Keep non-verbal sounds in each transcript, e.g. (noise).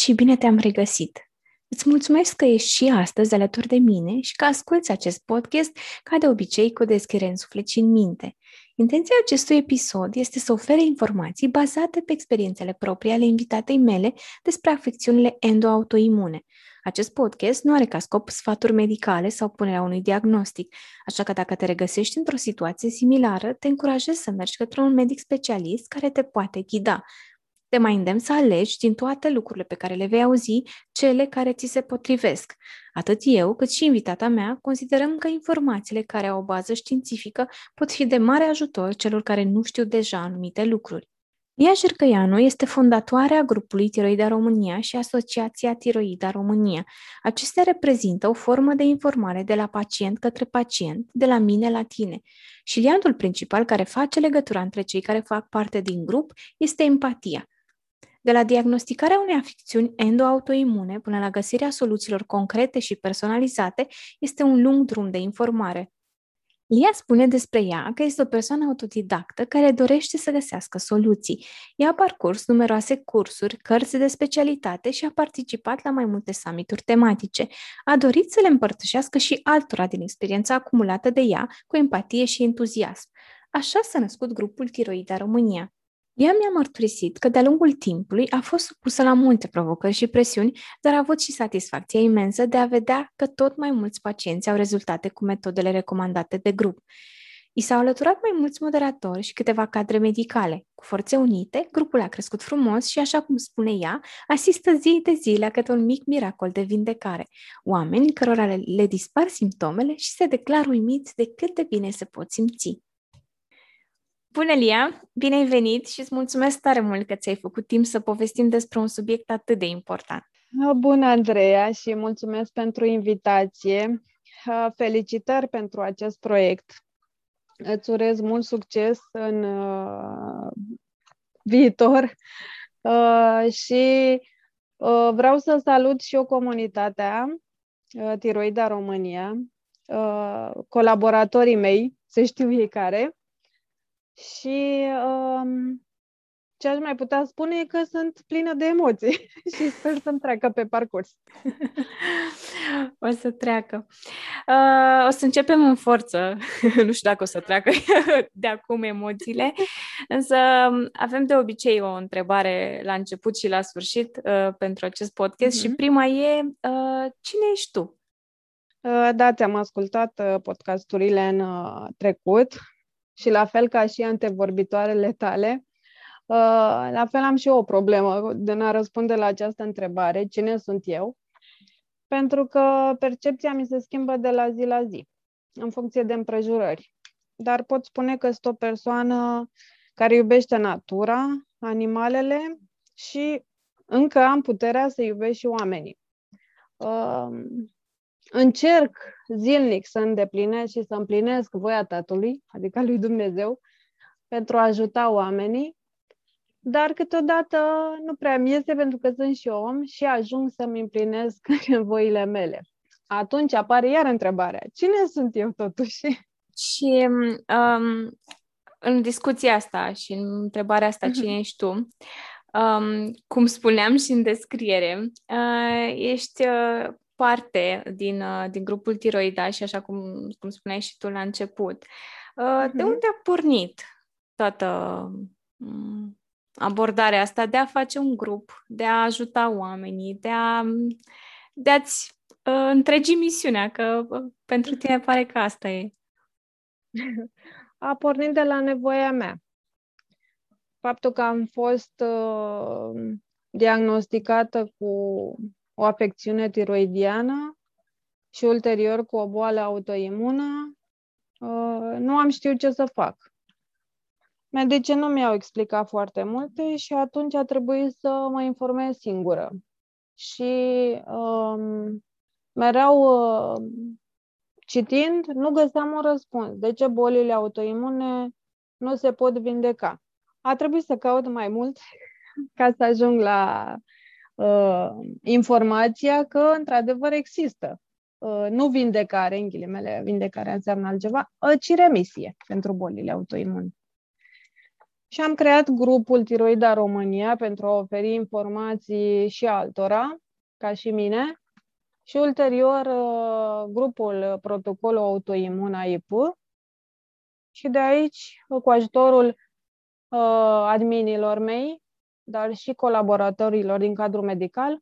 și bine te-am regăsit! Îți mulțumesc că ești și astăzi alături de mine și că asculți acest podcast ca de obicei cu deschire în suflet și în minte. Intenția acestui episod este să ofere informații bazate pe experiențele proprii ale invitatei mele despre afecțiunile endoautoimune. Acest podcast nu are ca scop sfaturi medicale sau punerea unui diagnostic, așa că dacă te regăsești într-o situație similară, te încurajez să mergi către un medic specialist care te poate ghida. Te mai îndemn să alegi din toate lucrurile pe care le vei auzi cele care ți se potrivesc. Atât eu, cât și invitata mea considerăm că informațiile care au o bază științifică pot fi de mare ajutor celor care nu știu deja anumite lucruri. Lia Jercăianu este fondatoarea grupului Tiroida România și Asociația Tiroida România. Acestea reprezintă o formă de informare de la pacient către pacient, de la mine la tine. Și liantul principal care face legătura între cei care fac parte din grup este empatia. De la diagnosticarea unei afecțiuni endoautoimune până la găsirea soluțiilor concrete și personalizate, este un lung drum de informare. Lia spune despre ea că este o persoană autodidactă care dorește să găsească soluții. Ea a parcurs numeroase cursuri, cărți de specialitate și a participat la mai multe summituri tematice. A dorit să le împărtășească și altora din experiența acumulată de ea cu empatie și entuziasm. Așa s-a născut grupul Tiroida România. Ea mi-a mărturisit că de-a lungul timpului a fost supusă la multe provocări și presiuni, dar a avut și satisfacția imensă de a vedea că tot mai mulți pacienți au rezultate cu metodele recomandate de grup. I s-au alăturat mai mulți moderatori și câteva cadre medicale. Cu forțe unite, grupul a crescut frumos și, așa cum spune ea, asistă zi de zi la câte un mic miracol de vindecare. Oameni cărora le, le dispar simptomele și se declară uimiți de cât de bine se pot simți. Bună, Lia! Bine ai venit și îți mulțumesc tare mult că ți-ai făcut timp să povestim despre un subiect atât de important. Bună, Andreea, și mulțumesc pentru invitație. Felicitări pentru acest proiect. Îți urez mult succes în uh, viitor uh, și uh, vreau să salut și o comunitatea uh, Tiroida România, uh, colaboratorii mei, să știu ei care, și um, ce aș mai putea spune e că sunt plină de emoții (laughs) și sper să-mi treacă pe parcurs. (laughs) o să treacă. Uh, o să începem în forță. (laughs) nu știu dacă o să treacă de acum emoțiile, însă um, avem de obicei o întrebare la început și la sfârșit uh, pentru acest podcast uh-huh. și mhm. prima e uh, cine ești tu? Uh, da, ți-am ascultat uh, podcasturile în uh, trecut și la fel ca și antevorbitoarele tale, uh, la fel am și eu o problemă de a răspunde la această întrebare, cine sunt eu? Pentru că percepția mi se schimbă de la zi la zi, în funcție de împrejurări. Dar pot spune că sunt o persoană care iubește natura, animalele și încă am puterea să iubesc și oamenii. Uh, încerc zilnic să îndeplinesc și să împlinesc voia Tatălui, adică lui Dumnezeu, pentru a ajuta oamenii, dar câteodată nu prea mi este pentru că sunt și om și ajung să-mi împlinesc (laughs) voile mele. Atunci apare iar întrebarea, cine sunt eu totuși? Și um, în discuția asta și în întrebarea asta, cine mhm. ești tu, um, cum spuneam și în descriere, uh, ești uh, parte din, uh, din grupul tiroida și așa cum, cum spuneai și tu la început. Uh, de mhm. unde a pornit toată mm, abordarea asta de a face un grup, de a ajuta oamenii, de, a, de a-ți uh, întregi misiunea, că pentru tine pare că asta e. A pornit de la nevoia mea. Faptul că am fost uh, diagnosticată cu o afecțiune tiroidiană și ulterior cu o boală autoimună, uh, nu am știut ce să fac. Medicii nu mi-au explicat foarte multe și atunci a trebuit să mă informez singură. Și um, mereu uh, citind, nu găseam un răspuns. De ce bolile autoimune nu se pot vindeca? A trebuit să caut mai mult (laughs) ca să ajung la uh, informația că, într-adevăr, există. Uh, nu vindecare, în ghilimele, vindecarea înseamnă altceva, uh, ci remisie pentru bolile autoimune. Și am creat grupul Tiroida România pentru a oferi informații și altora, ca și mine, și ulterior uh, grupul Protocolul Autoimun AIP. Și de aici, cu ajutorul uh, adminilor mei, dar și colaboratorilor din cadrul medical,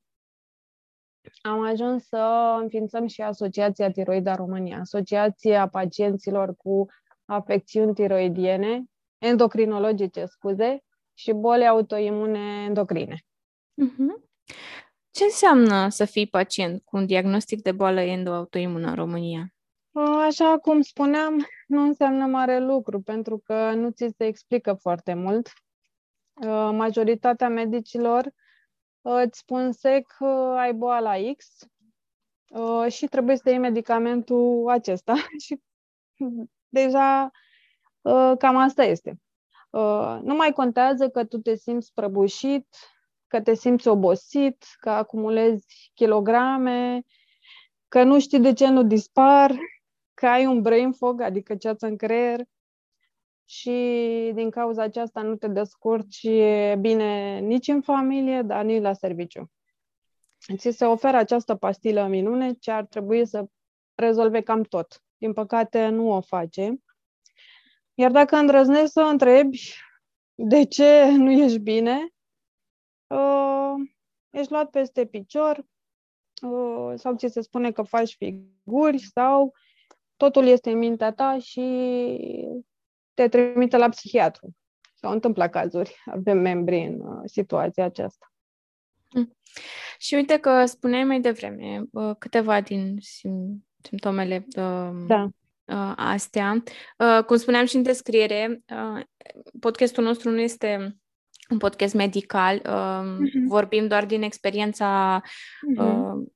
am ajuns să înființăm și Asociația Tiroida România, Asociația Pacienților cu afecțiuni tiroidiene, endocrinologice, scuze, și boli autoimune endocrine. Uh-huh. Ce înseamnă să fii pacient cu un diagnostic de boală endoautoimună în România? Așa cum spuneam, nu înseamnă mare lucru, pentru că nu ți se explică foarte mult. Majoritatea medicilor îți spun sec că ai boala X și trebuie să iei medicamentul acesta. (laughs) și deja cam asta este. Nu mai contează că tu te simți prăbușit, că te simți obosit, că acumulezi kilograme, că nu știi de ce nu dispar, că ai un brain fog, adică ceață în creier și din cauza aceasta nu te descurci bine nici în familie, dar nici la serviciu. Ți se oferă această pastilă minune ce ar trebui să rezolve cam tot. Din păcate nu o face. Iar dacă îndrăznești să întrebi de ce nu ești bine, uh, ești luat peste picior uh, sau ți se spune că faci figuri sau totul este în mintea ta și te trimite la psihiatru. S-au întâmplat cazuri, avem membri în uh, situația aceasta. Mm. Și uite că spuneai mai devreme uh, câteva din sim- simptomele uh, da. uh, astea. Uh, cum spuneam și în descriere, uh, podcastul nostru nu este un podcast medical, uh, uh-huh. vorbim doar din experiența uh-huh.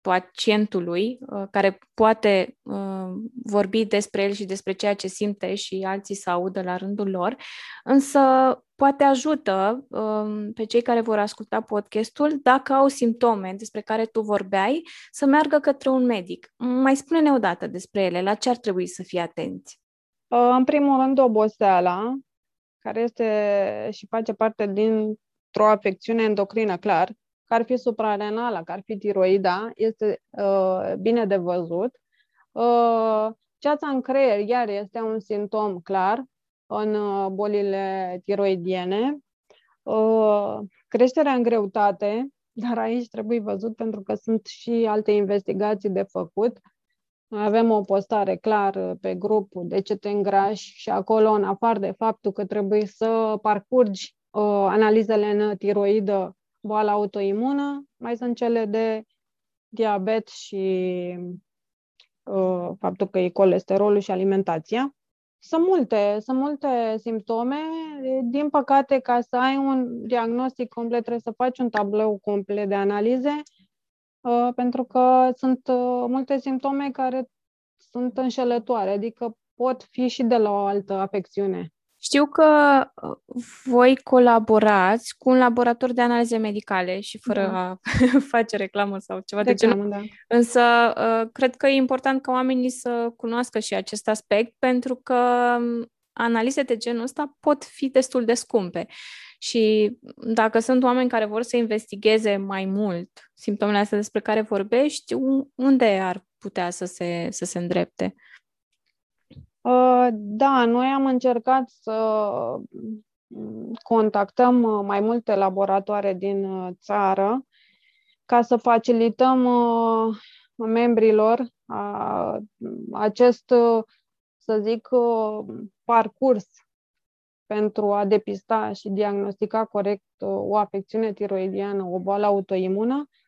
Uh, pacientului uh, care poate uh, vorbi despre el și despre ceea ce simte și alții să audă la rândul lor, însă poate ajută um, pe cei care vor asculta podcastul, dacă au simptome despre care tu vorbeai, să meargă către un medic. Mai spune-ne o dată despre ele, la ce ar trebui să fie atenți? Uh, în primul rând, oboseala, care este și face parte dintr-o afecțiune endocrină, clar, că ar fi suprarenală, că ar fi tiroida, este uh, bine de văzut. Uh, ceața în creier, iar, este un simptom clar în uh, bolile tiroidiene. Uh, creșterea în greutate, dar aici trebuie văzut pentru că sunt și alte investigații de făcut. Avem o postare clar pe grupul de ce te îngrași și acolo, în afară de faptul că trebuie să parcurgi uh, analizele în tiroidă boala autoimună, mai sunt cele de diabet și uh, faptul că e colesterolul și alimentația. Sunt multe, sunt multe simptome. Din păcate, ca să ai un diagnostic complet, trebuie să faci un tablou complet de analize, uh, pentru că sunt uh, multe simptome care sunt înșelătoare, adică pot fi și de la o altă afecțiune. Știu că uh, voi colaborați cu un laborator de analize medicale și fără da. a (laughs) face reclamă sau ceva de, de genul. Da. Însă, uh, cred că e important ca oamenii să cunoască și acest aspect, pentru că um, analize de genul ăsta pot fi destul de scumpe. Și dacă sunt oameni care vor să investigheze mai mult simptomele astea despre care vorbești, unde ar putea să se, să se îndrepte? Uh, da, noi am încercat să mm, contactăm uh, mai multe laboratoare din uh, țară ca să facilităm membrilor acest, să zic, parcurs pentru a depista și diagnostica corect o afecțiune tiroidiană, o boală autoimună. Uh,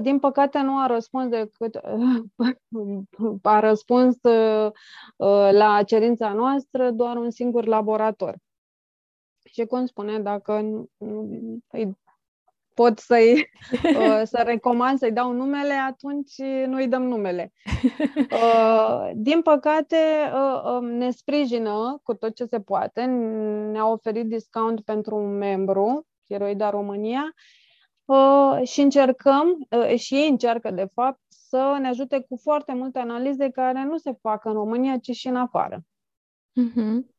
din păcate nu a răspuns decât (laughs) a răspuns uh, la cerința noastră doar un singur laborator. Și cum spune, dacă îi pot să-i (laughs) uh, să recomand să-i dau numele, atunci nu-i dăm numele. Din păcate, um, ne sprijină cu tot ce se poate. Ne-a oferit discount pentru un membru, Chiroida România, Uh, și încercăm, uh, și ei încearcă de fapt, să ne ajute cu foarte multe analize care nu se fac în România, ci și în afară. Mm-hmm.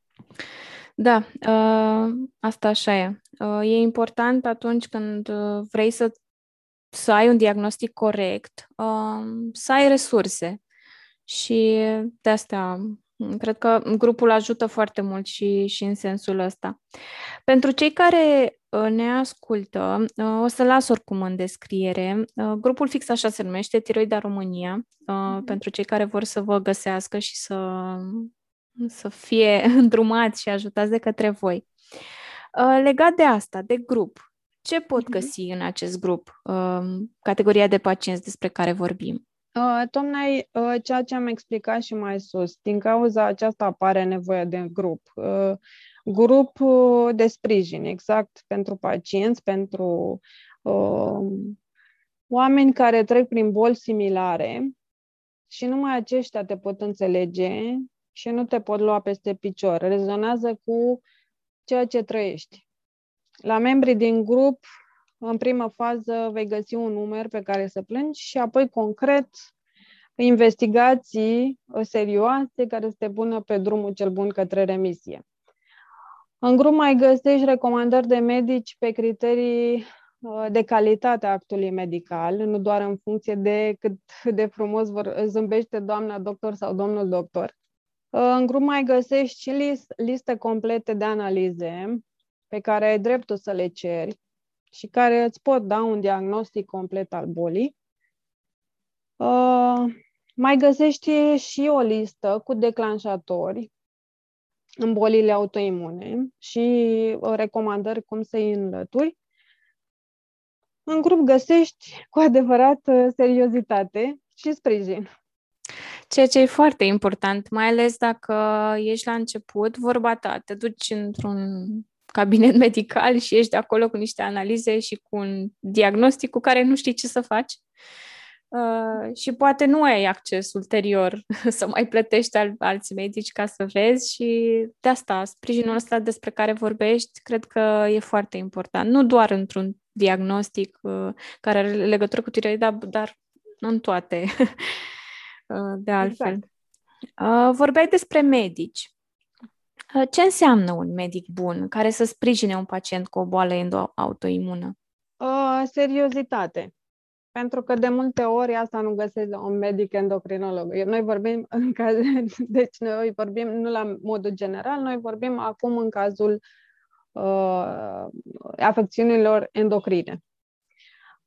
Da, uh, asta așa e. Uh, e important atunci când uh, vrei să, să ai un diagnostic corect, uh, să ai resurse. Și de asta cred că grupul ajută foarte mult și, și în sensul ăsta. Pentru cei care uh, ne ascultă, uh, o să las oricum în descriere. Uh, grupul fix așa se numește, Tiroida România, mm-hmm. pentru cei care vor să vă găsească și să să fie (laughs) îndrumați și ajutați de către voi. Uh, legat de asta, de grup, ce pot mhm. găsi în acest grup, um, categoria de pacienți despre care vorbim? Uh, tocmai uh, ceea ce am explicat și mai sus, din cauza aceasta apare nevoia de grup. Grup de sprijin, exact pentru pacienți, pentru oameni care trec prin boli similare și numai aceștia te pot înțelege și nu te pot lua peste picior. Rezonează cu ceea ce trăiești. La membrii din grup, în primă fază, vei găsi un număr pe care să plângi și apoi, concret, investigații serioase care să te pună pe drumul cel bun către remisie. În grup mai găsești recomandări de medici pe criterii uh, de calitate a actului medical, nu doar în funcție de cât de frumos vor, zâmbește doamna doctor sau domnul doctor. În grup mai găsești și list, liste complete de analize pe care ai dreptul să le ceri și care îți pot da un diagnostic complet al bolii. Uh, mai găsești și o listă cu declanșatori în bolile autoimune și uh, recomandări cum să-i înlături. În grup găsești cu adevărat uh, seriozitate și sprijin. Ceea ce e foarte important, mai ales dacă ești la început, vorba ta, te duci într-un cabinet (laughs) medical și ești de acolo cu niște analize și cu un diagnostic cu care nu știi ce să faci. Uh, și poate nu ai acces ulterior (laughs) să mai plătești al, alți medici ca să vezi și de asta, sprijinul ăsta despre care vorbești, cred că e foarte important. Nu doar într-un diagnostic uh, care are legătură cu tiroida, dar în toate (laughs) Uh, de altfel. Exact. Uh, vorbeai despre medici. Uh, ce înseamnă un medic bun care să sprijine un pacient cu o boală endoautoimună? Uh, seriozitate. Pentru că de multe ori asta nu găsesc la un medic endocrinolog. Noi vorbim în (laughs) caz, deci noi vorbim nu la modul general, noi vorbim acum în cazul uh, afecțiunilor endocrine.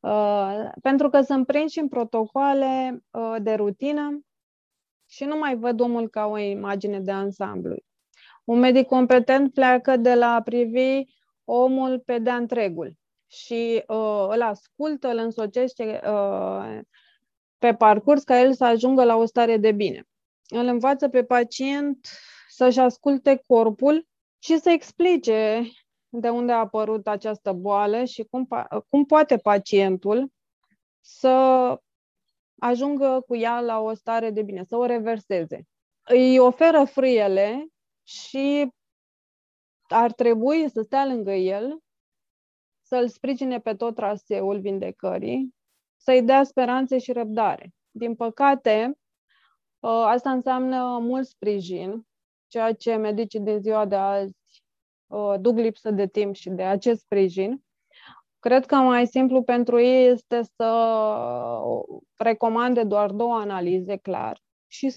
Uh, pentru că sunt prinși în protocoale uh, de rutină și nu mai văd omul ca o imagine de ansamblu. Un medic competent pleacă de la a privi omul pe de întregul și uh, îl ascultă, îl însocește uh, pe parcurs ca el să ajungă la o stare de bine. Îl învață pe pacient să-și asculte corpul și să explice de unde a apărut această boală și cum, cum poate pacientul să ajungă cu ea la o stare de bine, să o reverseze. Îi oferă frâiele și ar trebui să stea lângă el, să-l sprijine pe tot traseul vindecării, să-i dea speranțe și răbdare. Din păcate, ă, asta înseamnă mult sprijin, ceea ce medicii din ziua de azi uh, duc lipsă de timp și de acest sprijin. Cred că mai simplu pentru ei este să recomande doar două analize clar și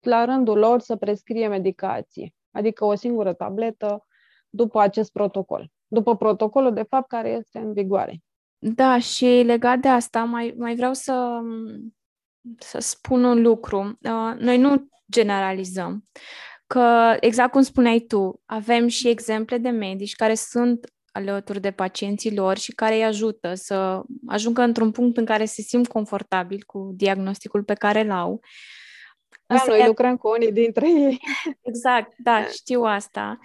la rândul lor să prescrie medicații, adică o singură tabletă după acest protocol, după protocolul de fapt care este în vigoare. Da, și legat de asta mai, mai vreau să, să spun un lucru. Uh, noi nu generalizăm că, exact cum spuneai tu, avem și exemple de medici care sunt alături de pacienții lor și care îi ajută să ajungă într-un punct în care se simt confortabil cu diagnosticul pe care îl au. Da, noi e... lucrăm cu unii dintre ei. Exact, da, știu asta.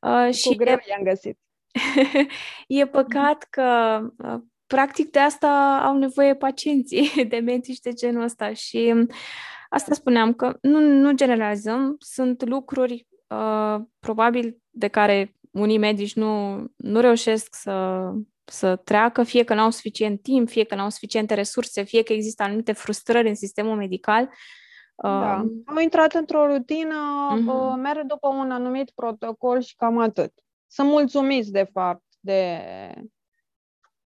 Uh, cu și greu e... i-am găsit. (laughs) e păcat că uh, practic de asta au nevoie pacienții (laughs) de medici de genul ăsta și Asta spuneam că nu, nu generalizăm, sunt lucruri uh, probabil de care unii medici nu, nu reușesc să, să treacă, fie că nu au suficient timp, fie că nu au suficiente resurse, fie că există anumite frustrări în sistemul medical Da. Um, Au intrat într-o rutină, uh-huh. merg după un anumit protocol și cam atât. Sunt mulțumiți, de fapt, de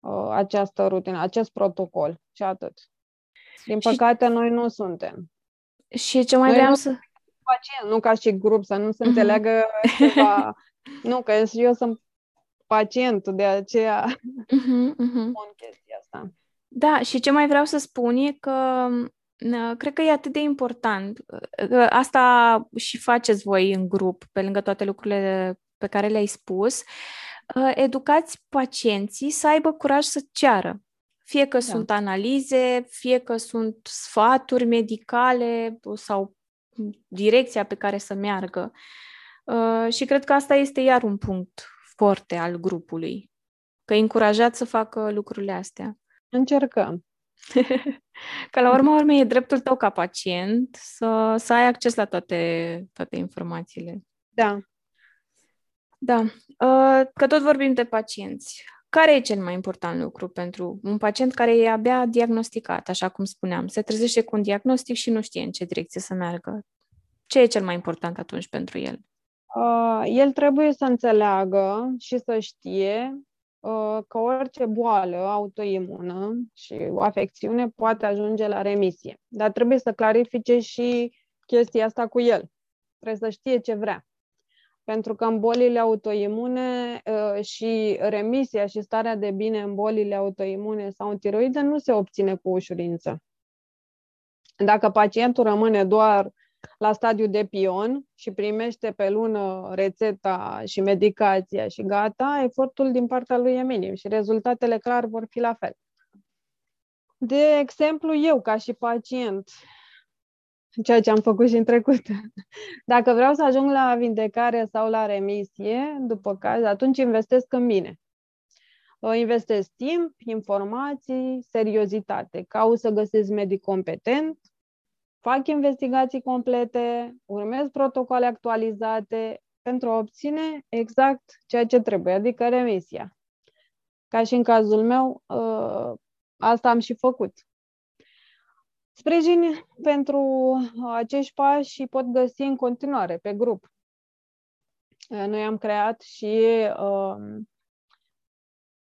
uh, această rutină, acest protocol și atât. Din păcate, și... noi nu suntem. Și ce mai noi vreau să... Pacient, nu ca și grup, să nu se uh-huh. înțeleagă (laughs) ceva... nu, că eu sunt pacientul, de aceea uh-huh, uh-huh. spun chestia asta. Da, și ce mai vreau să spun e că cred că e atât de important. Asta și faceți voi în grup, pe lângă toate lucrurile pe care le-ai spus. Educați pacienții să aibă curaj să ceară. Fie că da. sunt analize, fie că sunt sfaturi medicale sau direcția pe care să meargă. Și cred că asta este iar un punct forte al grupului. Că încurajat să facă lucrurile astea. Încercăm. (laughs) Că la urma urmei e dreptul tău ca pacient să, să ai acces la toate, toate informațiile. Da. Da. Uh, că tot vorbim de pacienți. Care e cel mai important lucru pentru un pacient care e abia diagnosticat, așa cum spuneam? Se trezește cu un diagnostic și nu știe în ce direcție să meargă. Ce e cel mai important atunci pentru el? Uh, el trebuie să înțeleagă și să știe uh, că orice boală autoimună și o afecțiune poate ajunge la remisie. Dar trebuie să clarifice și chestia asta cu el. Trebuie să știe ce vrea. Pentru că în bolile autoimune uh, și remisia și starea de bine în bolile autoimune sau în tiroidă nu se obține cu ușurință. Dacă pacientul rămâne doar la stadiu de pion și primește pe lună rețeta și medicația și gata, efortul din partea lui e minim și rezultatele clar vor fi la fel. De exemplu, eu ca și pacient, ceea ce am făcut și în trecut, (laughs) dacă vreau să ajung la vindecare sau la remisie, după caz, atunci investesc în mine. Investesc timp, informații, seriozitate. Caut să găsesc medic competent, fac investigații complete, urmez protocoale actualizate pentru a obține exact ceea ce trebuie, adică remisia. Ca și în cazul meu, ă, asta am și făcut. Sprijin pentru acești pași pot găsi în continuare pe grup. Noi am creat și uh,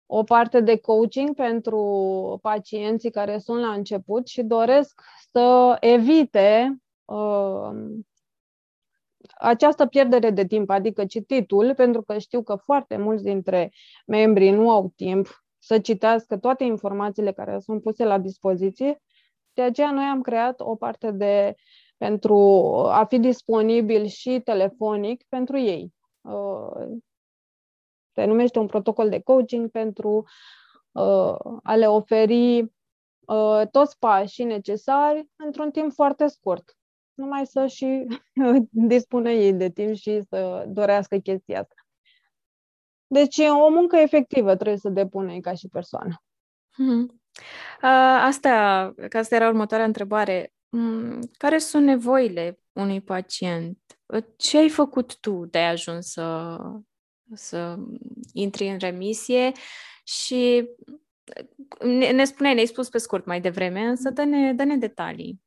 o parte de coaching pentru pacienții care sunt la început și doresc să evite uh, această pierdere de timp, adică cititul, pentru că știu că foarte mulți dintre membrii nu au timp să citească toate informațiile care sunt puse la dispoziție. De aceea noi am creat o parte de pentru a fi disponibil și telefonic pentru ei. Uh, se numește un protocol de coaching pentru uh, a le oferi uh, toți pașii necesari într-un timp foarte scurt. Numai să și (laughs) dispună ei de timp și să dorească chestia asta. Deci o muncă efectivă trebuie să depune ca și persoană. Hmm. Asta, că asta era următoarea întrebare. Hmm, care sunt nevoile unui pacient? Ce ai făcut tu de a ajuns să, să intri în remisie și ne, ne spuneai, ne-ai spus pe scurt mai devreme, însă dă-ne, dă-ne detalii,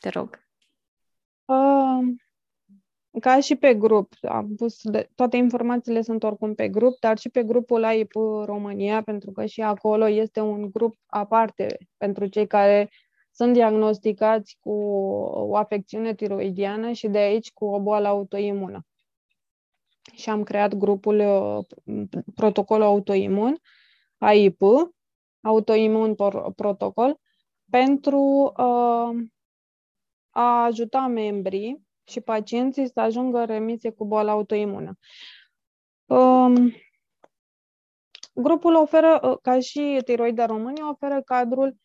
te rog. Uh, ca și pe grup, am pus de, toate informațiile sunt oricum pe grup, dar și pe grupul AIP România, pentru că și acolo este un grup aparte pentru cei care sunt diagnosticați cu o afecțiune tiroidiană și de aici cu o boală autoimună. Și am creat grupul uh, Protocol Autoimun, AIP, Autoimun Protocol, pentru uh, a ajuta membrii și pacienții să ajungă în remisie cu boala autoimună. Um, grupul oferă, uh, ca și Tiroida România, oferă cadrul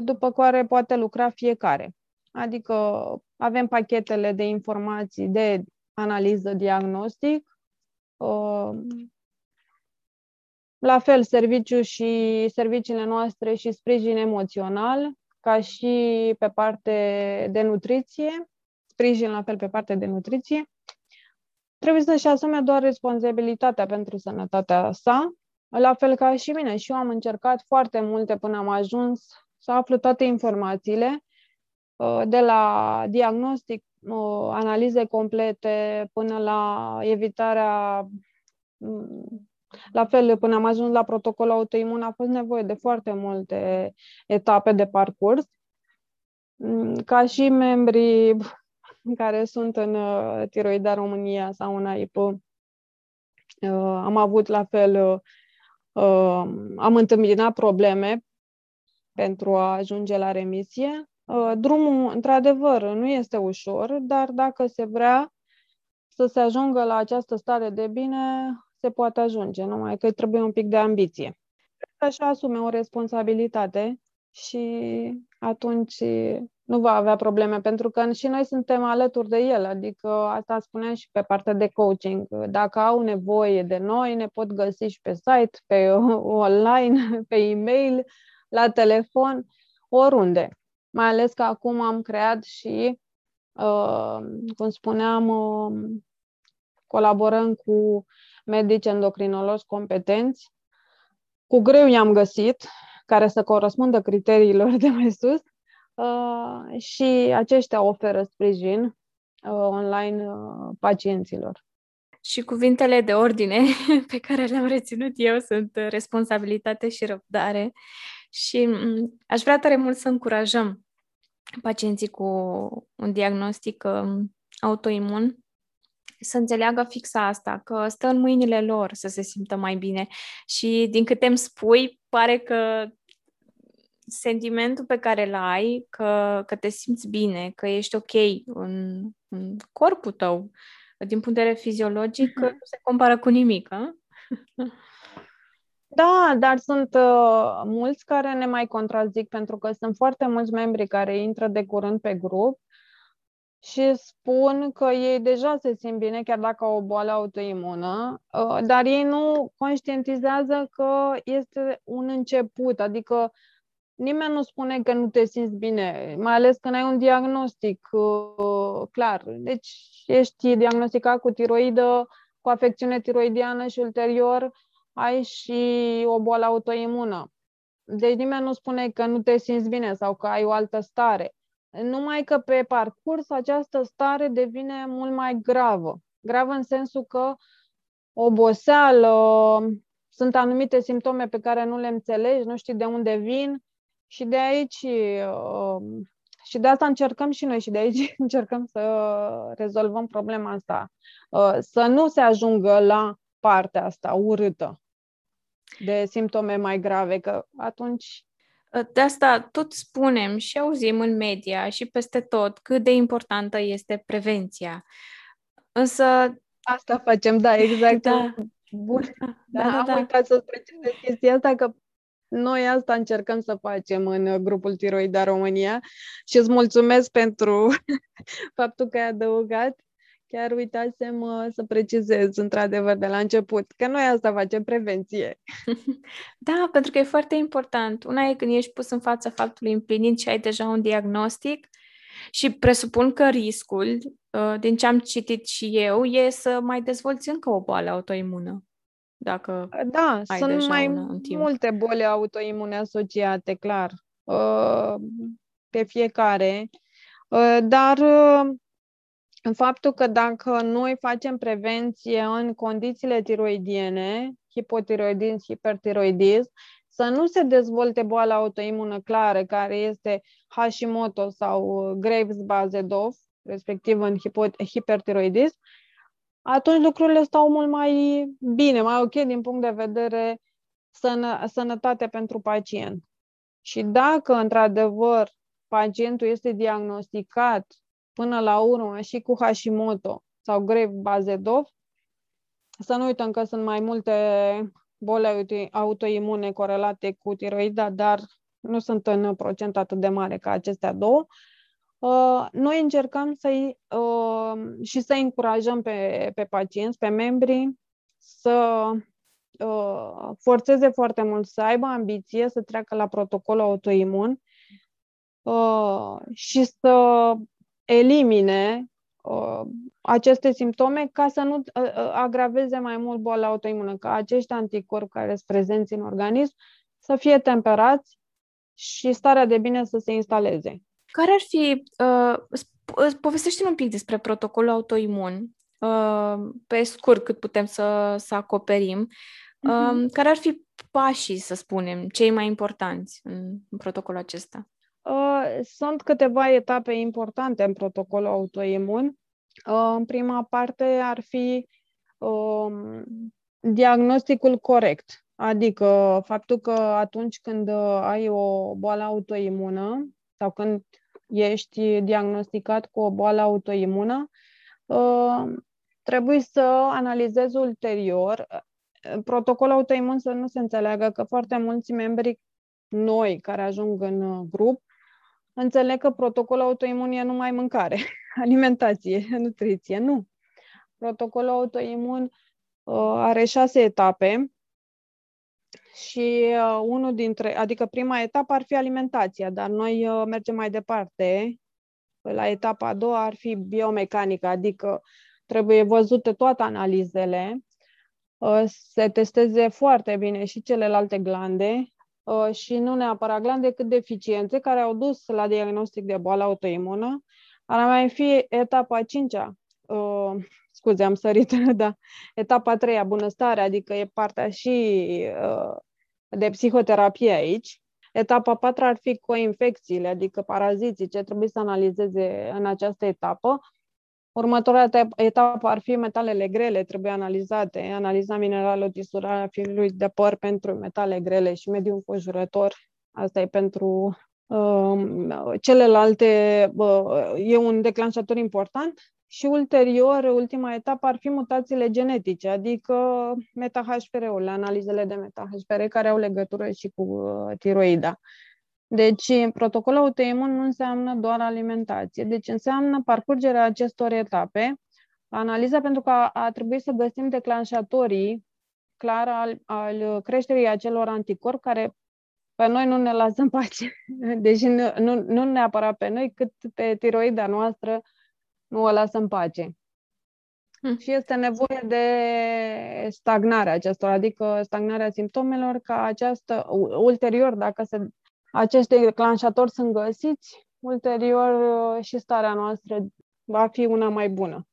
după care poate lucra fiecare. Adică avem pachetele de informații de analiză, diagnostic. La fel, serviciu și serviciile noastre și sprijin emoțional, ca și pe parte de nutriție, sprijin la fel pe parte de nutriție. Trebuie să-și asume doar responsabilitatea pentru sănătatea sa, la fel ca și mine. Și eu am încercat foarte multe până am ajuns să aflu toate informațiile de la diagnostic, analize complete, până la evitarea mm, la fel, până am ajuns la protocolul autoimun, a fost nevoie de foarte multe etape de parcurs. Mm, ca și membrii care sunt în uh, Tiroida România sau în AIP, uh, am avut la fel, uh, am întâmpinat probleme pentru a ajunge la remisie. Drumul, într-adevăr, nu este ușor, dar dacă se vrea să se ajungă la această stare de bine, se poate ajunge, numai că trebuie un pic de ambiție. Așa asume o responsabilitate și atunci nu va avea probleme, pentru că și noi suntem alături de el, adică asta spuneam și pe partea de coaching. Dacă au nevoie de noi, ne pot găsi și pe site, pe (laughs) online, (laughs) pe e-mail, la telefon, oriunde. Mai ales că acum am creat și, uh, cum spuneam, uh, colaborăm cu medici endocrinologi competenți. Cu greu i-am găsit, care să corespundă criteriilor (laughs) de mai sus, uh, și aceștia oferă sprijin uh, online uh, pacienților. Și cuvintele de ordine (laughs) pe care le-am reținut eu sunt responsabilitate și răbdare. Și mm, aș vrea tare mult să încurajăm pacienții cu un diagnostic um, autoimun să înțeleagă fix asta, că stă în mâinile lor să se simtă mai bine. Și din câte îmi spui, pare că sentimentul pe care îl ai, că, că te simți bine, că ești ok în, în corpul tău, din punct de vedere fiziologic, uh-huh. nu se compară cu nimic. A? Da, dar sunt uh, mulți care ne mai contrazic pentru că sunt foarte mulți membri care intră de curând pe grup și spun că ei deja se simt bine, chiar dacă au o boală autoimună, uh, dar ei nu conștientizează că este un început, adică nimeni nu spune că nu te simți bine, mai ales când ai un diagnostic uh, clar. Deci ești diagnosticat cu tiroidă, cu afecțiune tiroidiană și ulterior ai și o boală autoimună. Deci nimeni nu spune că nu te simți bine sau că ai o altă stare. Numai că pe parcurs această stare devine mult mai gravă. Gravă în sensul că oboseală, sunt anumite simptome pe care nu le înțelegi, nu știi de unde vin și de aici uh, și de asta încercăm și noi și de aici (laughs) încercăm să rezolvăm problema asta. Uh, să nu se ajungă la partea asta urâtă de simptome mai grave, că atunci de asta tot spunem și auzim în media și peste tot cât de importantă este prevenția. Însă... Asta facem, da, exact. (laughs) Da. Bun. Da, da, da, am da. uitat să precizez chestia asta, că noi asta încercăm să facem în grupul Tiroida România și îți mulțumesc pentru (laughs) faptul că ai adăugat Chiar uitasem uh, să precizez, într-adevăr, de la început, că noi asta facem, prevenție. (laughs) Da, pentru că e foarte important. Una e când ești pus în fața faptului împlinit și ai deja un diagnostic și presupun că riscul, uh, din ce am citit și eu, e să mai dezvolți încă o boală autoimună. Dacă da, ai sunt deja mai una în timp. multe boli autoimune asociate, clar, uh, pe fiecare. Dar în faptul că dacă noi facem prevenție în condițiile tiroidiene, hipotiroidism, hipertiroidism, să nu se dezvolte boala autoimună clară, care este Hashimoto sau Graves-Bazedov, respectiv în hipertiroidism, atunci lucrurile stau mult mai bine, mai ok din punct de vedere sănă, sănătate pentru pacient. Și dacă, într-adevăr, pacientul este diagnosticat până la urmă și cu Hashimoto sau grave Bazedov. Să nu uităm că sunt mai multe boli autoimune corelate cu tiroida, dar nu sunt în procent atât de mare ca acestea două. Uh, noi încercăm să uh, și să încurajăm pe, pe pacienți, pe membri, să uh, forțeze foarte mult, să aibă ambiție, să treacă la protocolul autoimun și să elimine uh, aceste simptome ca să nu uh, uh, agraveze mai mult boala autoimună, ca acești anticorpi care sunt prezenți în organism să fie temperați și starea de bine să se instaleze. Care ar fi, uh, povestește un pic despre protocolul autoimun, uh, pe scurt cât putem să, să acoperim, uh-huh. uh, care ar fi pașii, să spunem, cei mai importanți în, în protocolul acesta? Uh, sunt câteva etape importante în protocolul autoimun. Uh, în prima parte ar fi uh, diagnosticul corect, adică faptul că atunci când ai o boală autoimună sau când ești diagnosticat cu o boală autoimună, trebuie să analizezi ulterior. Protocolul autoimun să nu se înțeleagă că foarte mulți membri noi care ajung în grup înțeleg că protocolul autoimun e numai mâncare, (laughs) alimentație, nutriție. Nu. Protocolul autoimun uh, are șase etape și uh, unul dintre, adică prima etapă ar fi alimentația, dar noi uh, mergem mai departe. La etapa a doua ar fi biomecanică, adică trebuie văzute toate analizele, uh, se testeze foarte bine și celelalte glande, Uh, și nu neapărat glande, cât deficiențe care au dus la diagnostic de boală autoimună. Ar mai fi etapa a cincea, uh, scuze, am sărit, (laughs) da, etapa a treia, bunăstare, adică e partea și uh, de psihoterapie aici. Etapa a patra ar fi coinfecțiile, adică paraziții, ce trebuie să analizeze în această etapă. Următoarea etapă ar fi metalele grele, trebuie analizate, analiza minerală tisurarea firului de păr pentru metale grele și mediul înconjurător. Asta e pentru uh, celelalte, uh, e un declanșator important. Și ulterior, ultima etapă ar fi mutațiile genetice, adică meta-HPR-urile, analizele de meta-HPR care au legătură și cu uh, tiroida. Deci, protocolul autoimun nu înseamnă doar alimentație, deci înseamnă parcurgerea acestor etape, analiza pentru că a, a trebuit să găsim declanșatorii clar al, al creșterii acelor anticorpi care pe noi nu ne lasă în pace. (laughs) Deși nu, nu, nu neapărat pe noi, cât pe tiroida noastră nu o lasă în pace. Hmm. Și este nevoie de stagnarea acestor, adică stagnarea simptomelor, ca această, ulterior, dacă se acești declanșatori sunt găsiți, ulterior uh, și starea noastră va fi una mai bună.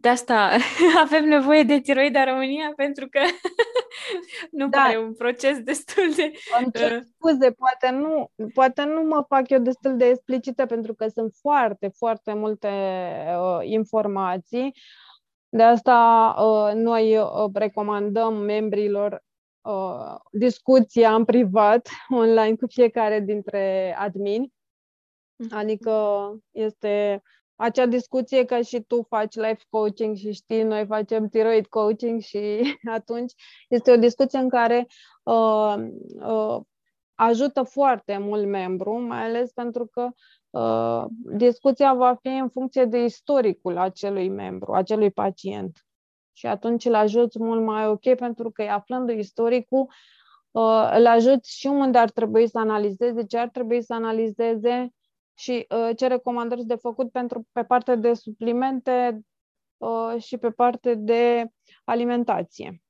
De asta (laughs) avem nevoie de tiroida România, pentru că (laughs) nu da. pare un proces destul de... Uh, scuze, poate nu, poate nu mă fac eu destul de explicită, pentru că sunt foarte, foarte multe uh, informații. De asta uh, noi uh, recomandăm membrilor uh, discuția în privat, online, cu fiecare dintre admini. Mhm. Adică este acea discuție că și tu faci life coaching și știi, noi facem thyroid coaching și (laughs) atunci este o discuție în care uh, uh, ajută foarte mult membru, mai ales pentru că uh, discuția va fi în funcție de istoricul acelui membru, acelui pacient. Și atunci îl ajuți mult mai ok pentru că aflând istoricul uh, îl ajuți și unde ar trebui să analizeze, ce ar trebui să analizeze și uh, ce recomandări de făcut pentru pe partea de suplimente uh, și pe partea de alimentație.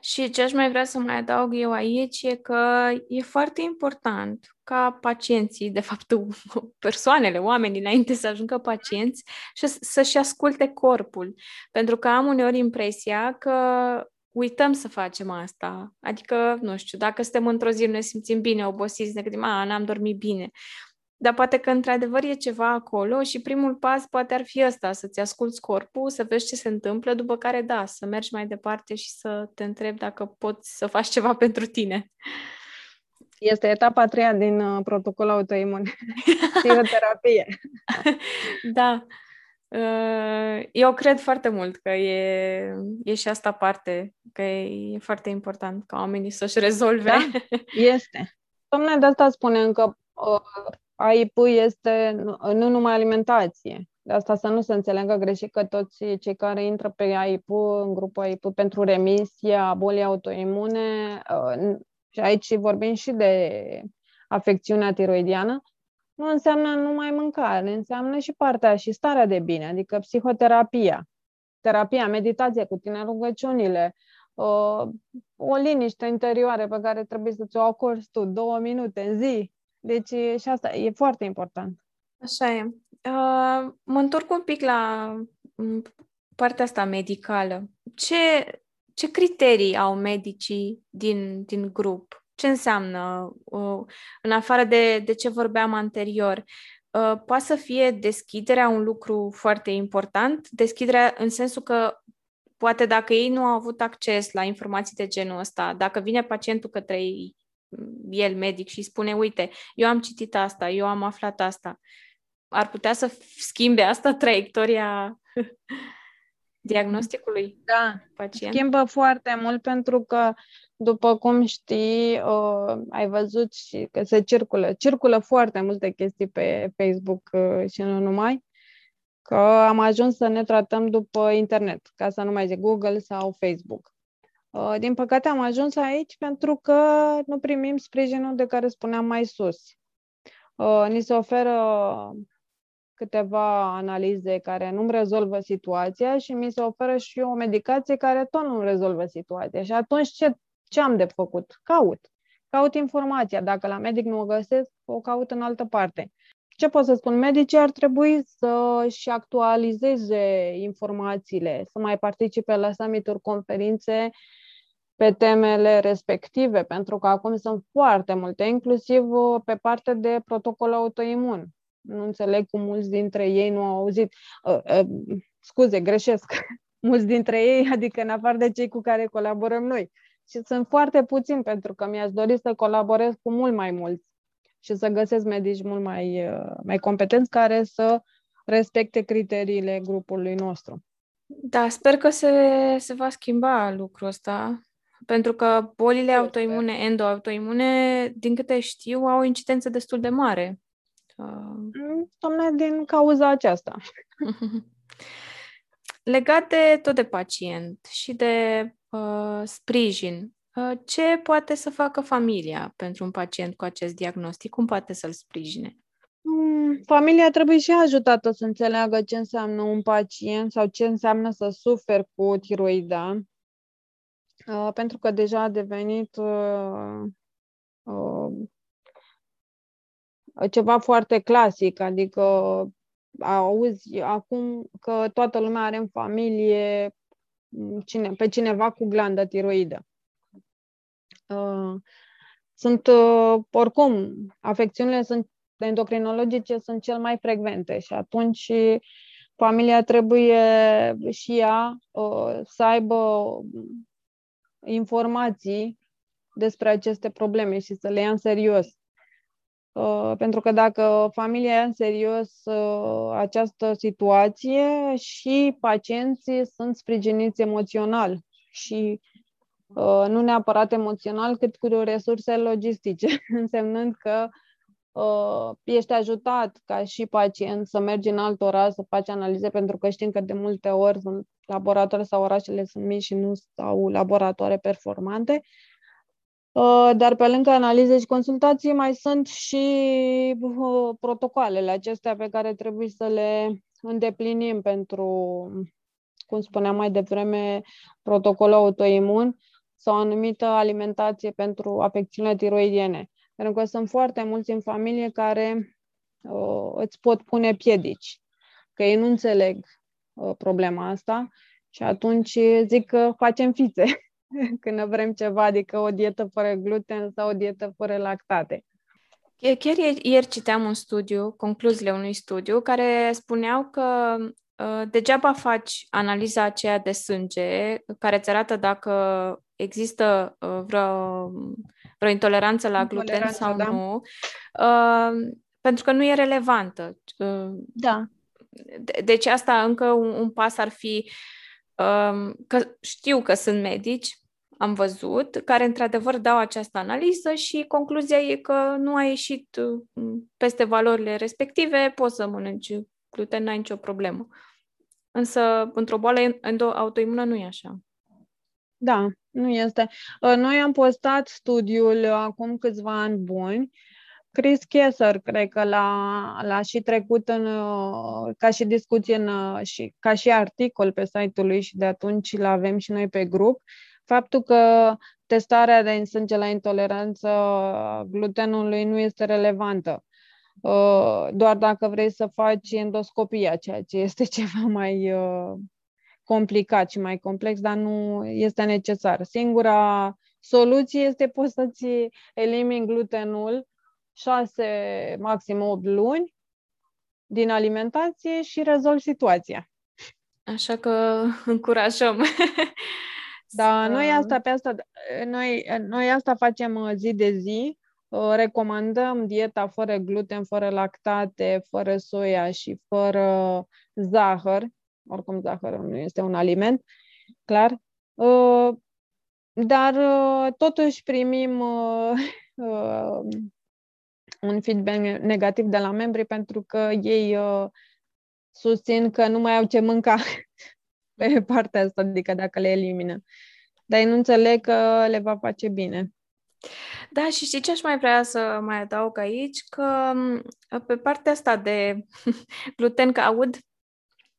Și ce aș mai vrea să mai adaug eu aici e că e foarte important ca pacienții, de fapt (laughs) persoanele, oamenii, înainte să ajungă pacienți, și să-și asculte corpul. Pentru că am uneori impresia că uităm să facem asta. Adică, nu știu, dacă suntem într-o zi, ne simțim bine, obosiți, ne gândim, a, n-am dormit bine. Dar poate că într-adevăr e ceva acolo și primul pas poate ar fi ăsta, să-ți asculți corpul, să vezi ce se întâmplă, după care da, să mergi mai departe și să te întrebi dacă poți să faci ceva (laughs) pentru tine. Este etapa a treia din uh, protocolul autoimun. (laughs) Psihoterapie. (laughs) da. Uh, eu cred foarte mult că e, e și asta parte, că e, e foarte important ca oamenii să-și rezolve. Da, este. Domnule, de asta spunem că uh, AIP este nu numai alimentație. De asta să nu se înțeleagă greșit că toți cei care intră pe AIP, în grupul AIP pentru remisia bolii autoimune, uh, și aici vorbim și de afecțiunea tiroidiană, nu înseamnă numai mâncare, înseamnă și partea și starea de bine, adică psihoterapia, terapia, meditație cu tine, rugăciunile, uh, o liniște interioară pe care trebuie să ți-o acorzi tu două minute în zi, Deci și asta e foarte important. Așa e. Uh, mă întorc un pic la partea asta medicală. Ce, ce criterii au medicii din, din grup? Ce înseamnă, uh, în afară de, de ce vorbeam anterior? Uh, poate să fie deschiderea un lucru foarte important, deschiderea în sensul că poate dacă ei nu au avut acces la informații de genul ăsta, dacă vine pacientul către el, medic, și spune, uite, eu am citit asta, eu am aflat asta, ar putea să schimbe asta (laughs) traiectoria (laughs) diagnosticului da, pacient? schimbă foarte mult pentru că, după cum știi, uh, ai văzut și că se circulă, circulă foarte multe chestii pe Facebook uh, și nu numai, că am ajuns să ne tratăm după internet, ca să nu mai zic Google sau Facebook. Uh, din păcate am ajuns aici pentru că nu primim sprijinul de care spuneam mai sus. Uh, ni se oferă câteva analize care nu rezolvă situația și mi se oferă și o medicație care tot nu rezolvă situația. Și atunci ce, ce am de făcut? Caut. Caut informația. Dacă la medic nu o găsesc, o caut în altă parte. Ce pot să spun? Medicii ar trebui să-și actualizeze informațiile, să mai participe la summituri, conferințe pe temele respective, pentru că acum sunt foarte multe, inclusiv pe partea de protocol autoimun nu înțeleg cum mulți dintre ei nu au auzit. Uh, uh, scuze, greșesc. (laughs) mulți dintre ei, adică în afară de cei cu care colaborăm noi. Și sunt foarte puțini pentru că mi-aș dori să colaborez cu mult mai mulți și să găsesc medici mult mai, uh, mai competenți care să respecte criteriile grupului nostru. Da, sper că se, se va schimba lucrul ăsta, pentru că bolile autoimune, endoautoimune, din câte știu, au o incidență destul de mare. Uh... Domne, din cauza aceasta. (laughs) Legat de tot de pacient și de uh, sprijin, uh, ce poate să facă familia pentru un pacient cu acest diagnostic? Cum poate să-l sprijine? Mm, familia trebuie și ajutată să înțeleagă ce înseamnă un pacient sau ce înseamnă să suferi cu tiroida, uh, pentru că deja a devenit uh, uh, ceva foarte clasic, adică auzi acum că toată lumea are în familie cine, pe cineva cu glandă tiroidă. Uh, sunt, uh, oricum, afecțiunile sunt endocrinologice sunt cel mai frecvente și atunci familia trebuie și ea uh, să aibă informații despre aceste probleme și să le ia în serios. Uh, pentru că dacă familia ia în serios uh, această situație și pacienții sunt sprijiniți emoțional și uh, nu neapărat emoțional, cât cu resurse logistice, (laughs) însemnând că ești ajutat ca și pacient să mergi în alt oraș să faci analize, pentru că știm că de multe ori sunt laboratoare sau orașele sunt mici și nu au laboratoare performante Uh, dar pe lângă analize și consultații mai sunt și uh, protocoalele acestea pe care trebuie să le îndeplinim pentru, cum spuneam mai devreme, protocolul autoimun sau o anumită alimentație pentru afecțiunile tiroidiene. Pentru că sunt foarte mulți în familie care uh, îți pot pune piedici, că ei nu înțeleg uh, problema asta și atunci zic că facem fițe (laughs) când vrem ceva, adică o dietă fără gluten sau o dietă fără lactate. Chiar ieri citeam un studiu, concluziile unui studiu, care spuneau că uh, degeaba faci analiza aceea de sânge, care îți arată dacă există uh, vreo, vreo intoleranță la gluten intoleranță, sau da. nu, uh, pentru că nu e relevantă. Uh, da. De- deci asta încă un, un pas ar fi uh, că știu că sunt medici am văzut, care într-adevăr dau această analiză și concluzia e că nu a ieșit uh, peste valorile respective, poți să mănânci gluten, n-ai nicio problemă. Însă, într-o boală autoimună nu e așa. Da, nu este. Uh, noi am postat studiul acum câțiva ani buni. Chris Kesser, cred că l-a, l-a și trecut în, uh, ca și discuție în, și ca și articol pe site-ul lui și de atunci l avem și noi pe grup faptul că testarea de sânge la intoleranță glutenului nu este relevantă. Uh, doar dacă vrei să faci endoscopia, ceea ce este (laughs) ceva mai uh, complicat și mai complex, dar nu este necesar. Singura soluție este (laughs) poți să-ți elimini glutenul 6, maxim 8 luni din alimentație și rezolvi situația. Așa că (laughs) încurajăm. (laughs) Da, noi asta pe asta, noi, noi asta facem uh, zi de zi. Uh, recomandăm dieta fără gluten, fără lactate, fără soia și fără zahăr. Oricum, zahărul nu este un aliment, clar. Uh, dar totuși primim (laughs) un feedback negativ de la membri pentru că ei susțin că nu mai au ce mânca (laughs) pe partea asta, adică dacă le elimină. Dar ei nu înțeleg că le va face bine. Da, și știi ce aș mai vrea să mai adaug aici? Că pe partea asta de (laughs) gluten, că aud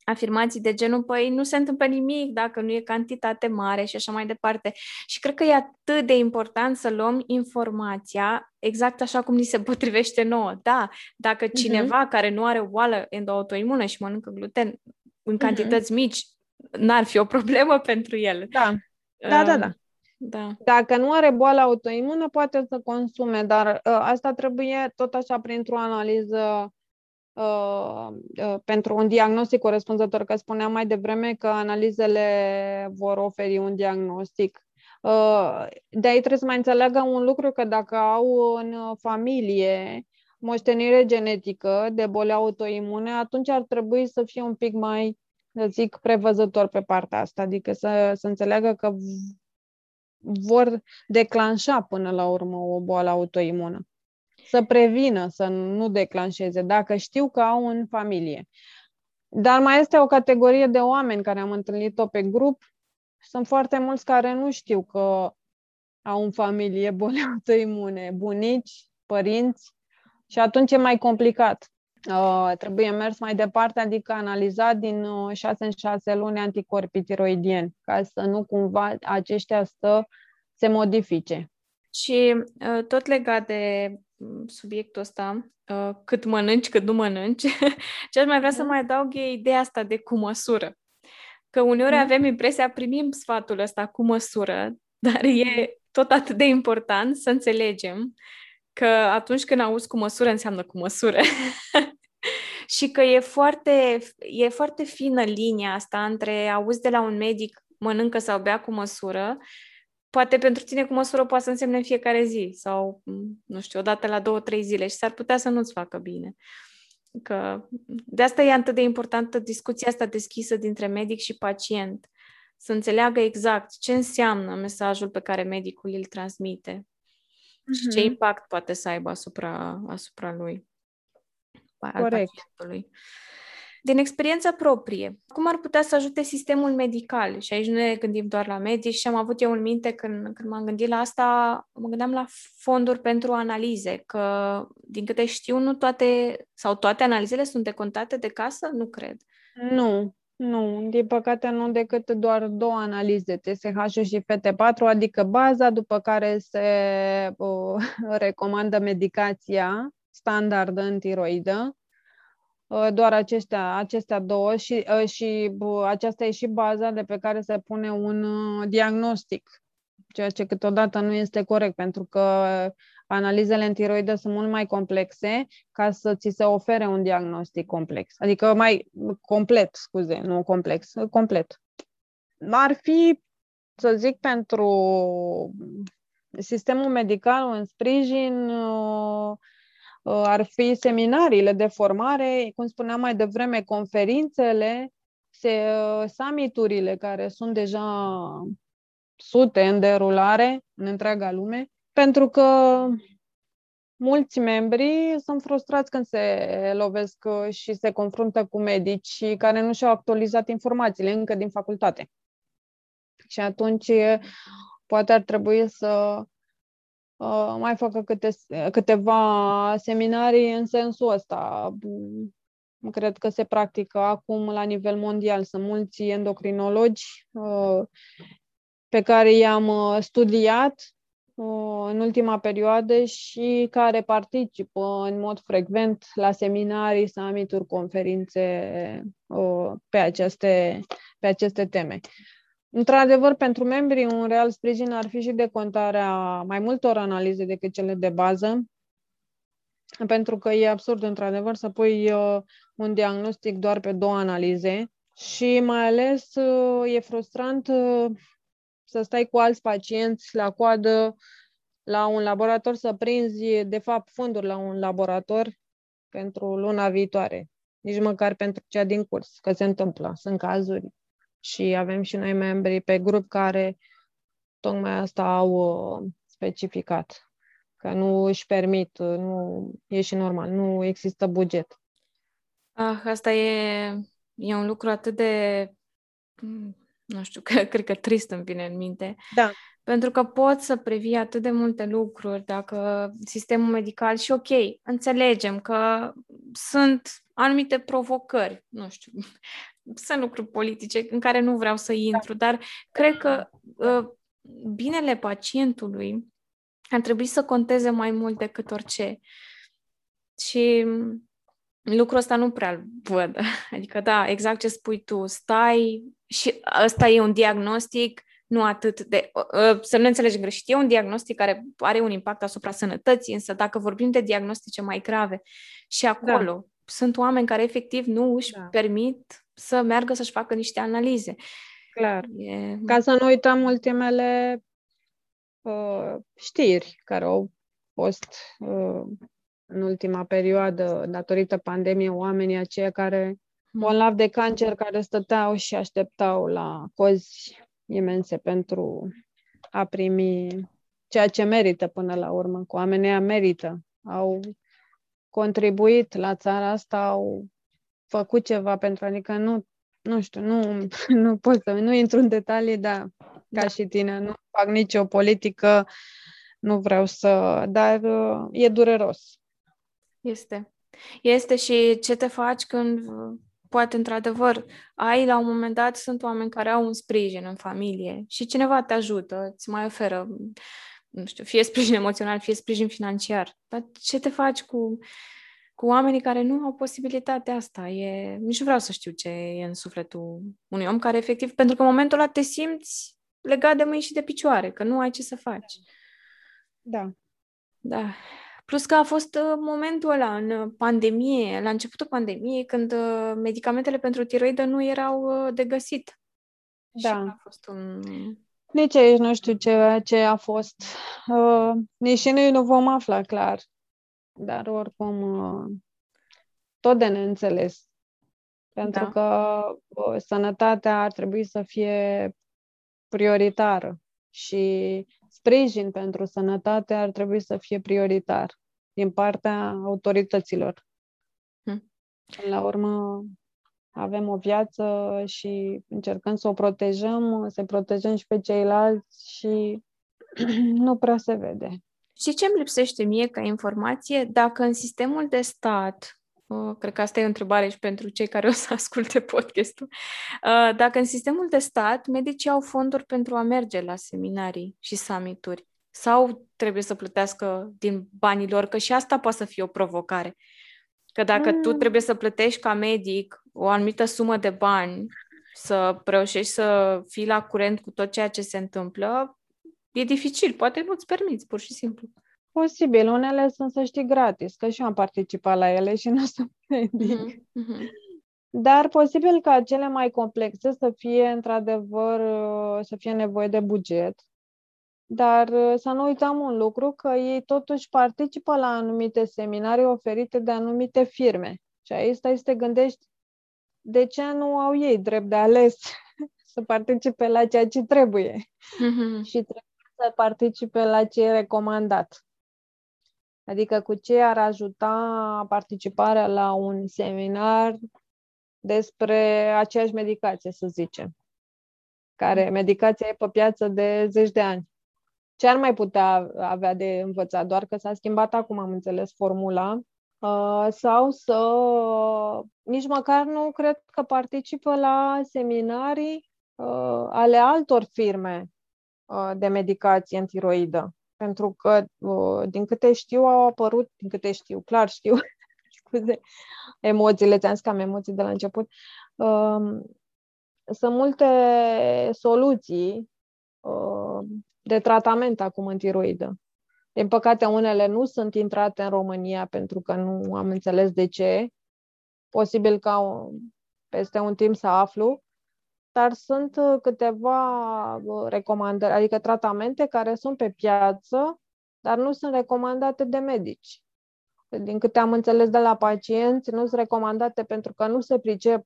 afirmații de genul, păi nu se întâmplă nimic dacă nu e cantitate mare și așa mai departe. Și cred că e atât de important să luăm informația exact așa cum ni se potrivește nouă. Da, dacă mhm. cineva uh-huh. care nu are o boală endoautoimună și mănâncă gluten în mhm. cantități uh-huh. mici, n-ar fi o problemă (laughs) pentru el. Da, da, da, da. Da. Dacă nu are boală autoimună, poate să consume, dar uh, asta trebuie tot așa printr-o analiză uh, uh, pentru un diagnostic corespunzător, că spuneam mai devreme că analizele vor oferi un diagnostic. Uh, de aici trebuie să mai înțeleagă un lucru, că dacă au în familie moștenire genetică de boli autoimune, atunci ar trebui să fie un pic mai să zic, prevăzător pe partea asta, adică să, să înțeleagă că vor declanșa până la urmă o boală autoimună. Să prevină, să nu declanșeze, dacă știu că au în familie. Dar mai este o categorie de oameni care am întâlnit-o pe grup. Sunt foarte mulți care nu știu că au în familie boli autoimune, (laughs) bunici, părinți, și atunci e mai complicat. Uh, trebuie mers mai departe, adică analizat din uh, 6 în 6 luni anticorpii tiroidieni, ca să nu cumva aceștia să se modifice. Și uh, tot legat de mm, subiectul ăsta, uh, cât mănânci, cât nu mănânci, (laughs) ce aș mai vrea să mhm. mai adaug e ideea asta de cu măsură. Că uneori mm. avem impresia, primim sfatul ăsta cu măsură, (laughs) dar e mhm. tot atât de important să înțelegem că atunci când auzi cu măsură, înseamnă cu măsură. (laughs) și că e foarte, e foarte fină linia asta între auzi de la un medic mănâncă sau bea cu măsură, poate pentru tine cu măsură poate să însemne în fiecare zi sau, nu știu, odată la două, trei zile și s-ar putea să nu-ți facă bine. Că de asta e atât de importantă discuția asta deschisă dintre medic și pacient. Să înțeleagă exact ce înseamnă mesajul pe care medicul îl transmite mm-hmm. și ce mhm. impact poate să aibă asupra, asupra lui al Corect. pacientului. Din experiență proprie, cum ar putea să ajute sistemul medical? Și aici nu ne gândim doar la medici și am avut eu în minte când, când m-am gândit la asta, mă gândeam la fonduri pentru analize, că din câte știu, nu toate sau toate analizele sunt decontate de casă? Nu cred. Nu, nu, din păcate nu decât doar două analize, TSH și FT4, adică baza, după care se uh, (laughs) recomandă medicația standard în tiroidă, uh, doar acestea, acestea două și, uh, și aceasta e și baza de pe care se pune un uh, diagnostic, ceea ce câteodată nu este corect, pentru că analizele în tiroidă sunt mult mai complexe ca să ți se ofere un diagnostic complex, adică mai complet, scuze, nu complex, complet. Ar fi, să zic, pentru sistemul medical un sprijin uh, Uh, ar fi seminariile de formare, cum spuneam mai devreme, conferințele, se, uh, summiturile care sunt deja sute în derulare în întreaga lume, pentru că mulți membri sunt frustrați când se lovesc uh, și se confruntă cu medici care nu și-au actualizat informațiile încă din facultate. Și atunci poate ar trebui să Uh, mai facă câte, câteva seminarii în sensul ăsta. Cred că se practică acum la nivel mondial. Sunt mulți endocrinologi uh, pe care i-am uh, studiat în ultima perioadă și care participă în mod frecvent la seminarii, summituri, conferințe pe aceste, pe aceste teme. Într-adevăr, pentru membrii, un real sprijin ar fi și decontarea mai multor analize decât cele de bază, pentru că e absurd, într-adevăr, să pui uh, un diagnostic doar pe două analize și mai ales uh, e frustrant uh, să stai cu alți pacienți la coadă la un laborator să prinzi, de fapt, fonduri la un laborator pentru luna viitoare, nici măcar pentru cea din curs, că se întâmplă, sunt cazuri și avem și noi membri pe grup care tocmai asta au uh, specificat, că nu își permit, uh, nu e și normal, nu există buget. Ah, asta e, e un lucru atât de, mm, nu știu, că, (laughs) cred că trist îmi vine în minte. Da. Pentru că pot să previi atât de multe lucruri dacă sistemul medical și ok, înțelegem că sunt anumite provocări, nu știu, sunt lucruri politice în care nu vreau să intru, dar cred că uh, binele pacientului ar trebui să conteze mai mult decât orice. Și lucrul ăsta nu prea văd. (laughs) Adică, da, exact ce spui tu, stai și ăsta e un diagnostic, nu atât de... Uh, să nu înțelegem greșit, e un diagnostic care are un impact asupra sănătății, însă dacă vorbim de diagnostice mai grave și acolo da. sunt oameni care efectiv nu își da. permit să meargă să-și facă niște analize. Clar. E... Ca să nu uităm ultimele uh, știri care au fost uh, în ultima perioadă, datorită pandemiei, oamenii aceia care mm. bolnavi de cancer, care stăteau și așteptau la cozi imense pentru a primi ceea ce merită până la urmă. Cu oamenii merită. Au contribuit la țara asta, au făcut ceva pentru, adică nu, nu știu, nu, (laughs) nu pot să, nu intru în detalii, dar ca da. și tine, nu fac nicio politică, nu vreau să, dar uh, e dureros. Este. Este și ce te faci când poate într-adevăr ai la un moment dat sunt oameni care au un sprijin în familie și cineva te ajută, îți mai oferă nu știu, fie sprijin emoțional, fie sprijin financiar. Dar ce te faci cu cu oamenii care nu au posibilitatea asta. E, nici nu vreau să știu ce e în sufletul unui om care efectiv, pentru că în momentul ăla te simți legat de mâini și de picioare, că nu ai ce să faci. Da. Da. Plus că a fost uh, momentul ăla în pandemie, la începutul pandemiei, când uh, medicamentele pentru tiroidă nu erau uh, de găsit. Da. Și a fost un... Nici aici nu știu ce, ce a fost. Uh, nici noi nu vom afla clar dar oricum uh, tot de neînțeles. Pentru da. că uh, sănătatea ar trebui să fie prioritară și sprijin pentru sănătate ar trebui să fie prioritar din partea autorităților. Hmm. La urmă, avem o viață și încercăm să o protejăm, să protejăm și pe ceilalți și (clears throat) nu prea se vede. Și ce îmi lipsește mie ca informație? Dacă în sistemul de stat, uh, cred că asta e o întrebare și pentru cei care o să (laughs) asculte podcastul, uh, dacă în sistemul de stat medicii au fonduri pentru a merge la seminarii și summituri sau trebuie să plătească din banii lor, că și asta poate să fie o provocare. Că dacă mm. tu trebuie să plătești ca medic o anumită sumă de bani, să reușești să fii la curent cu tot ceea ce se întâmplă, e dificil, poate nu-ți permiți, pur și simplu. Posibil, unele sunt, să știi, gratis, că și eu am participat la ele și (laughs) nu o să mm-hmm. mm-hmm. Dar posibil ca cele mai complexe să fie, într-adevăr, să fie nevoie de buget. Dar să nu uităm un lucru, că ei totuși participă la anumite seminarii oferite de anumite firme. Și aici stai să te gândești de ce nu au ei drept de ales (laughs) să participe la ceea ce trebuie. Mm-hmm. Și trebuie să participe la ce e recomandat. Adică cu ce ar ajuta participarea la un seminar despre aceeași medicație, să zicem, care medicația e pe piață de zeci de ani. Ce ar mai putea avea de învățat? Doar că s-a schimbat acum, am înțeles, formula. Uh, sau să nici măcar nu cred că participă la seminarii uh, ale altor firme uh, de medicație în tiroidă. Pentru că, uh, din câte știu, au apărut, din câte știu, clar știu, (laughs) scuze, emoțiile, ți-am zis că am emoții de la început, um, sunt multe soluții de tratament acum în tiroidă. Din păcate, unele nu sunt intrate în România pentru că nu am înțeles de ce. Posibil ca peste un timp să aflu, dar sunt uh, câteva uh, recomandări, adică tratamente care sunt pe piață, dar nu sunt recomandate de medici. Din câte am înțeles de la pacienți, nu sunt recomandate pentru că nu se pricep,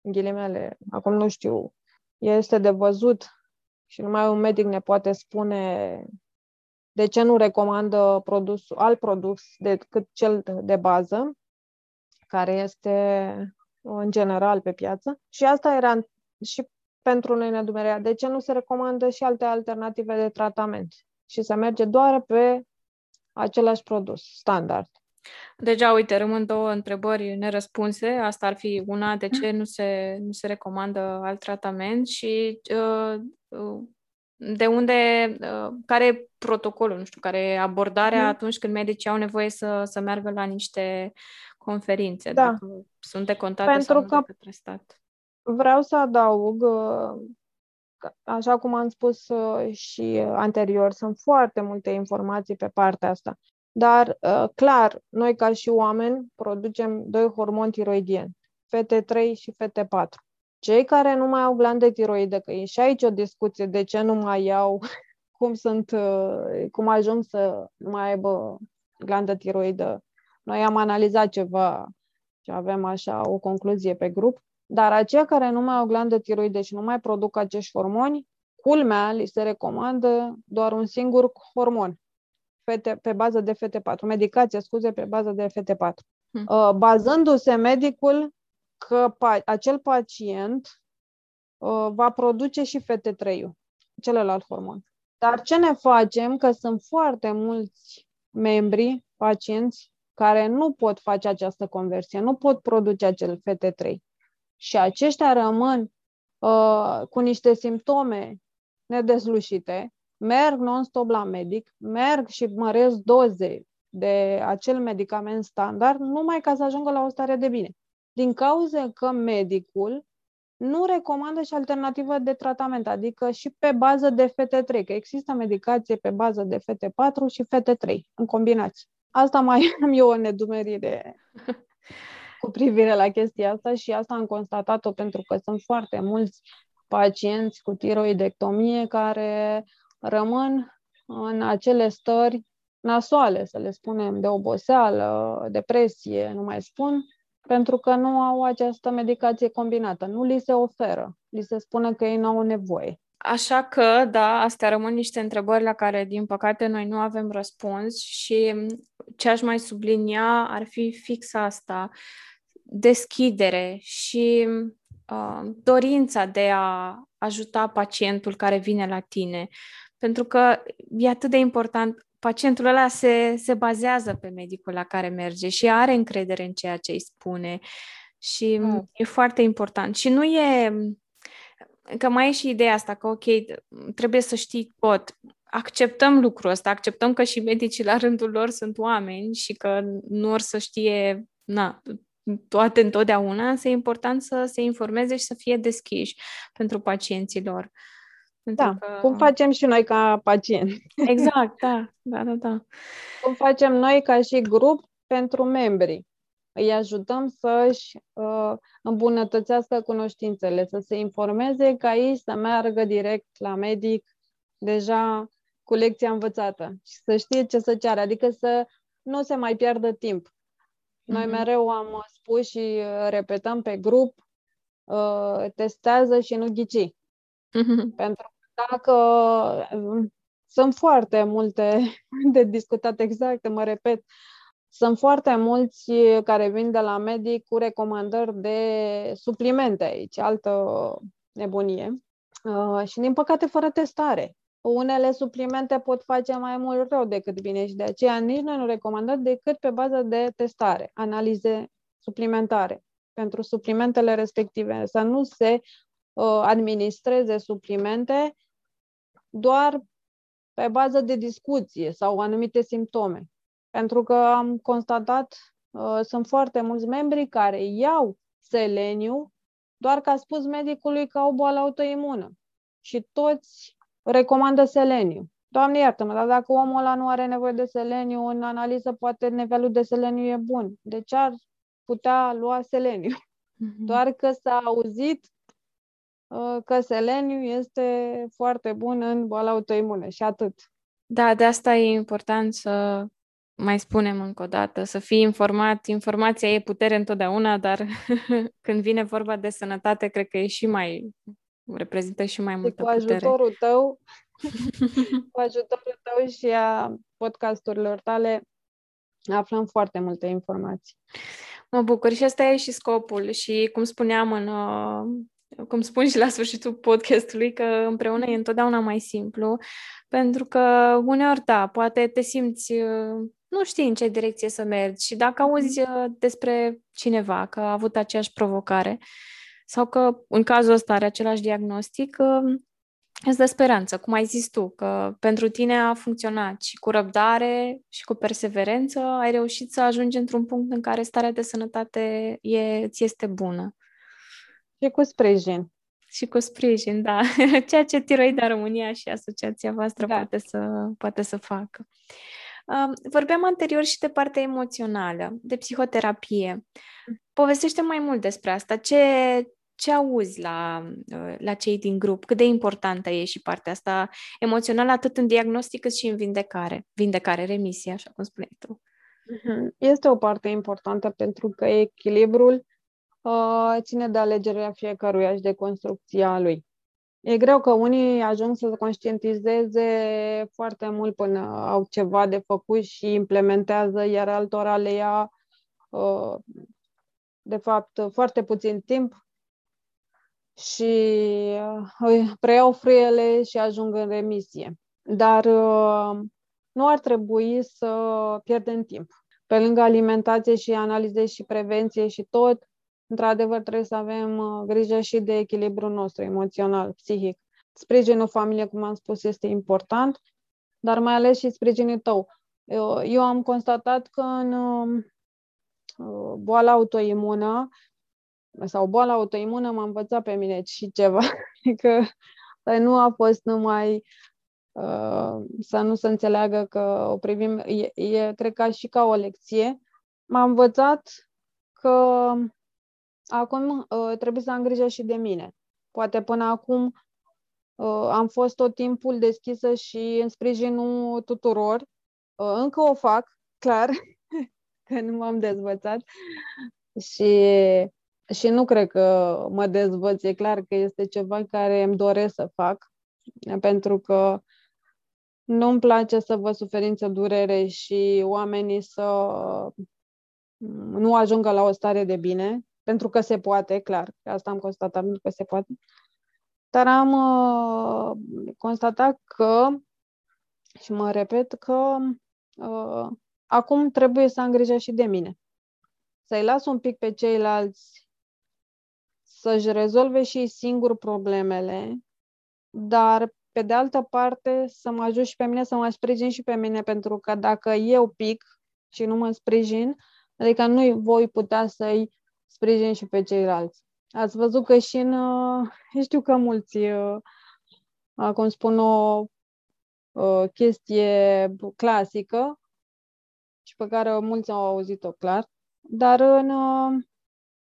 în ghilimele, acum nu știu, este de văzut și numai un medic ne poate spune de ce nu recomandă produs, alt produs decât cel de bază, care este în general pe piață. Și asta era și pentru noi nedumerea. De ce nu se recomandă și alte alternative de tratament? Și se merge doar pe același produs, standard. Deja, uite, rămân două întrebări nerăspunse. Asta ar fi una, de ce nu se, nu se recomandă alt tratament și uh, uh, de unde, uh, care e protocolul, nu știu, care e abordarea mm. atunci când medicii au nevoie să, să meargă la niște conferințe, da. dacă sunt decontate Pentru sau nu că de către stat. Vreau să adaug, uh, așa cum am spus uh, și anterior, sunt foarte multe informații pe partea asta. Dar, clar, noi ca și oameni producem doi hormoni tiroidieni, FT3 și FT4. Cei care nu mai au glande tiroide, că e și aici o discuție de ce nu mai iau, (laughs) cum sunt, uh, cum ajung să nu mai aibă glandă tiroidă. Noi am analizat ceva și avem așa o concluzie pe grup, dar aceia care nu mai au glandă tiroide și nu mai produc acești hormoni, culmea li se recomandă doar un singur hormon, fete, pe bază de FT4, medicație, scuze, pe bază de FT4. Hmm. Uh, bazându-se medicul că pa- acel pacient uh, va produce și FT3-ul, celălalt hormon. Dar ce ne facem? Că sunt foarte mulți membri, pacienți, care nu pot face această conversie, nu pot produce acel FT3. Și aceștia rămân uh, cu niște simptome nedeslușite, merg non-stop la medic, merg și măresc doze de acel medicament standard numai ca să ajungă la o stare de bine din cauza că medicul nu recomandă și alternativă de tratament, adică și pe bază de FT3, că există medicație pe bază de FT4 și FT3 în combinație. Asta mai (laughs) am eu o nedumerire (laughs) cu privire la chestia asta și asta am constatat-o pentru că sunt foarte mulți pacienți cu tiroidectomie care rămân în acele stări nasoale, să le spunem, de oboseală, depresie, nu mai spun, pentru că nu au această medicație combinată. Nu li se oferă. Li se spune că ei nu au nevoie. Așa că, da, astea rămân niște întrebări la care, din păcate, noi nu avem răspuns și ce aș mai sublinia ar fi fix asta, deschidere și uh, dorința de a ajuta pacientul care vine la tine. Pentru că e atât de important pacientul ăla se, se bazează pe medicul la care merge și are încredere în ceea ce îi spune și mm. e foarte important. Și nu e că mai e și ideea asta că, ok, trebuie să știi tot. Acceptăm lucrul ăsta, acceptăm că și medicii la rândul lor sunt oameni și că nu or să știe na, toate întotdeauna, însă e important să se informeze și să fie deschiși pentru pacienții lor. Da, că... cum facem și noi ca pacienți. Exact, da, da, da, da. Cum facem noi ca și grup pentru membri. Îi ajutăm să-și uh, îmbunătățească cunoștințele, să se informeze ca ei să meargă direct la medic deja cu lecția învățată și să știe ce să ceară, adică să nu se mai pierdă timp. Noi mm-hmm. mereu am spus și uh, repetăm pe grup, uh, testează și nu ghici. Mm-hmm. Pentru dacă um, sunt foarte multe (laughs) de discutat exact, mă repet, sunt foarte mulți care vin de la medic cu recomandări de suplimente aici, altă nebunie. Uh, și, din păcate, fără testare. Unele suplimente pot face mai mult rău decât bine și de aceea nici noi nu recomandăm decât pe bază de testare, analize suplimentare pentru suplimentele respective, să nu se uh, administreze suplimente doar pe bază de discuție sau anumite simptome. Pentru că am constatat, uh, sunt foarte mulți membri care iau seleniu doar că a spus medicului că au boală autoimună. Și toți recomandă seleniu. Doamne iartă-mă, dar dacă omul ăla nu are nevoie de seleniu, în analiză poate nivelul de seleniu e bun. De ce ar putea lua seleniu? Mm-hmm. Doar că s-a auzit uh, că seleniu este foarte bun în boala autoimune și atât. Da, de asta e important să mai spunem încă o dată, să fii informat. Informația e putere întotdeauna, dar (laughs) când vine vorba de sănătate, cred că e și mai reprezintă și mai multă cu ajutorul putere. tău, (laughs) cu ajutorul tău și a podcasturilor tale, aflăm foarte multe informații. Mă bucur și asta e și scopul și cum spuneam în uh, cum spun și la sfârșitul podcastului, că împreună e întotdeauna mai simplu, pentru că uneori, da, poate te simți, uh, nu știi în ce direcție să mergi și dacă auzi uh, despre cineva că a avut aceeași provocare sau că în cazul ăsta are același diagnostic, îți dă speranță, cum ai zis tu, că pentru tine a funcționat și cu răbdare și cu perseverență ai reușit să ajungi într-un punct în care starea de sănătate e, ți este bună. Și cu sprijin. Și cu sprijin, da. (laughs) Ceea ce Tiroida România și asociația voastră da. poate, să, poate să facă. Vorbeam anterior și de partea emoțională, de psihoterapie. Povestește mai mult despre asta. Ce, ce auzi la, la cei din grup? Cât de importantă e și partea asta emoțională, atât în diagnostic cât și în vindecare? Vindecare, remisie, așa cum spuneai tu. Mhm. Este o parte importantă pentru că echilibrul uh, ține de alegerea fiecăruia și de construcția lui. E greu că unii ajung să se conștientizeze foarte mult până au ceva de făcut și implementează, iar altora le ia, uh, de fapt, foarte puțin timp și uh, preiau frâiele și ajung în remisie. Dar uh, nu ar trebui să pierdem timp. Pe lângă alimentație și analize și prevenție și tot, într-adevăr trebuie să avem uh, grijă și de echilibrul nostru emoțional, psihic. Sprijinul familiei, cum am spus, este important, dar mai ales și sprijinul tău. Eu, eu am constatat că în boala autoimună sau boala autoimună m-a învățat pe mine și ceva. (laughs) că nu a fost numai uh, să nu se înțeleagă că o privim, e, e, cred că și ca o lecție. M-a învățat că acum uh, trebuie să am grijă și de mine. Poate până acum uh, am fost tot timpul deschisă și în sprijinul tuturor. Uh, încă o fac, clar, (laughs) că nu m-am dezvățat. Și și nu cred că mă dezvăț, e clar că este ceva care îmi doresc să fac, pentru că nu-mi place să văd suferință, durere și oamenii să nu ajungă la o stare de bine, pentru că se poate, clar, că asta am constatat, pentru că se poate. Dar am uh, constatat că, și mă repet, că uh, acum trebuie să am grijă și de mine. Să-i las un pic pe ceilalți să-și rezolve și ei singur problemele, dar pe de altă parte să mă ajut și pe mine, să mă sprijin și pe mine, pentru că dacă eu pic și nu mă sprijin, adică nu voi putea să-i sprijin și pe ceilalți. Ați văzut că și în, uh, (laughs) știu că mulți, uh, cum spun, o chestie clasică și pe care mulți au auzit-o clar, dar în, uh,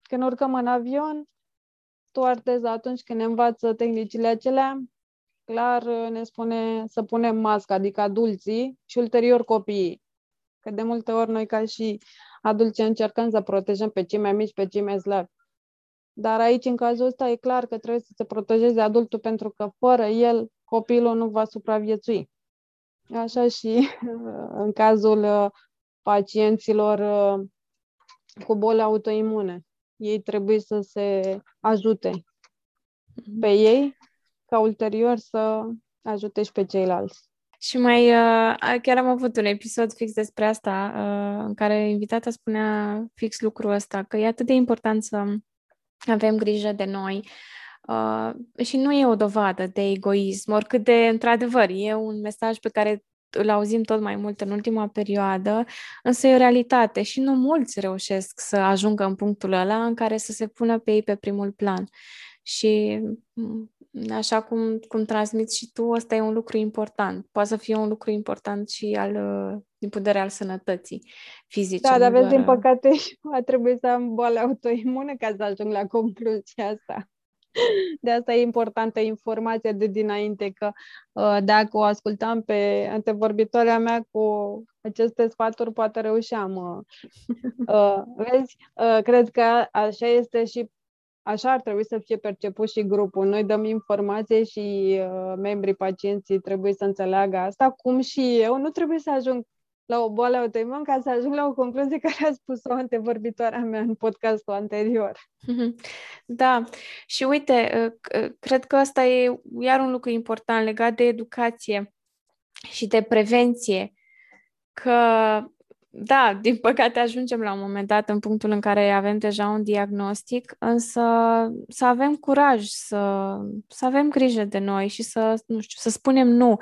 când urcăm în avion, stoarteza atunci când ne învață tehnicile acelea, clar ne spune să punem masca, adică adulții și ulterior copiii. Că de multe ori noi ca și adulți încercăm să protejăm pe cei mai mici, pe cei mai slabi. Dar aici, în cazul ăsta, e clar că trebuie să se protejeze adultul pentru că fără el copilul nu va supraviețui. Așa și în cazul pacienților cu boli autoimune ei trebuie să se ajute mhm. pe ei, ca ulterior să ajute și pe ceilalți. Și mai, uh, chiar am avut un episod fix despre asta, uh, în care invitata spunea fix lucrul ăsta, că e atât de important să avem grijă de noi, Uh, și nu e o dovadă de egoism, oricât de, într-adevăr, e un mesaj pe care îl auzim tot mai mult în ultima perioadă, însă e o realitate și nu mulți reușesc să ajungă în punctul ăla în care să se pună pe ei pe primul plan. Și mm, așa cum, cum transmiți și tu, ăsta e un lucru important. Poate să fie un lucru important și al, uh, din punct de vedere al sănătății fizice. Da, dar vezi, din păcate, (laughs) a trebuit să am boală autoimune ca să ajung la concluzia asta. (laughs) De asta e importantă informația de dinainte, că uh, dacă o ascultam pe antevorbitoarea mea cu aceste sfaturi, poate reușeam. Uh, (laughs) uh, vezi, uh, cred că așa este și așa ar trebui să fie perceput și grupul. Noi dăm informație și uh, membrii pacienții trebuie să înțeleagă asta, cum și eu. Nu trebuie să ajung la o boală autoimună ca să ajung la o concluzie care a spus-o antevorbitoarea mea în podcastul anterior. Da, și uite, uh, uh, cred că ăsta e iar un lucru important legat de educație și de prevenție, că da, din păcate ajungem la un moment dat în punctul în care avem deja un diagnostic, însă să avem curaj, să, să avem grijă de noi și să, nu știu, să spunem nu.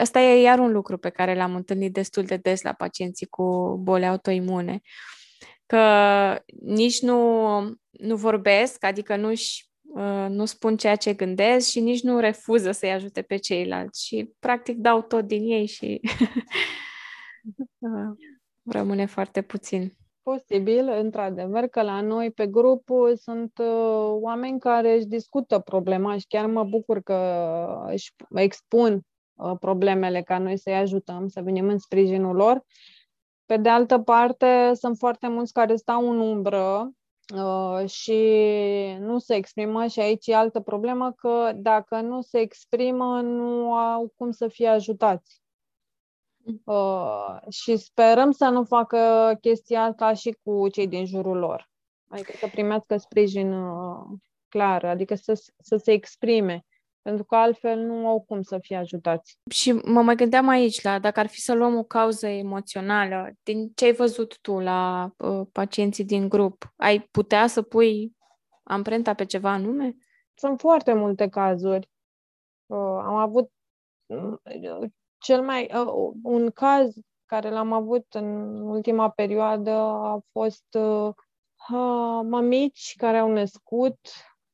Asta e iar un lucru pe care l-am întâlnit destul de des la pacienții cu boli autoimune. Că nici nu, nu vorbesc, adică nu-și uh, nu spun ceea ce gândesc și nici nu refuză să-i ajute pe ceilalți și practic dau tot din ei și (laughs) uh, rămâne foarte puțin. Posibil, într-adevăr, că la noi pe grup sunt uh, oameni care își discută problema și chiar mă bucur că își expun uh, problemele ca noi să-i ajutăm, să venim în sprijinul lor. Pe de altă parte, sunt foarte mulți care stau în umbră uh, și nu se exprimă și aici e altă problemă că dacă nu se exprimă, nu au cum să fie ajutați. Uh, și sperăm să nu facă chestia asta și cu cei din jurul lor. Adică să primească sprijin uh, clar, adică să, să se exprime. Pentru că altfel nu au cum să fie ajutați. Și mă mai gândeam aici, la dacă ar fi să luăm o cauză emoțională, din ce ai văzut tu la uh, pacienții din grup, ai putea să pui amprenta pe ceva anume? Sunt foarte multe cazuri. Uh, am avut cel mai, uh, un caz care l-am avut în ultima perioadă a fost uh, mamici care au născut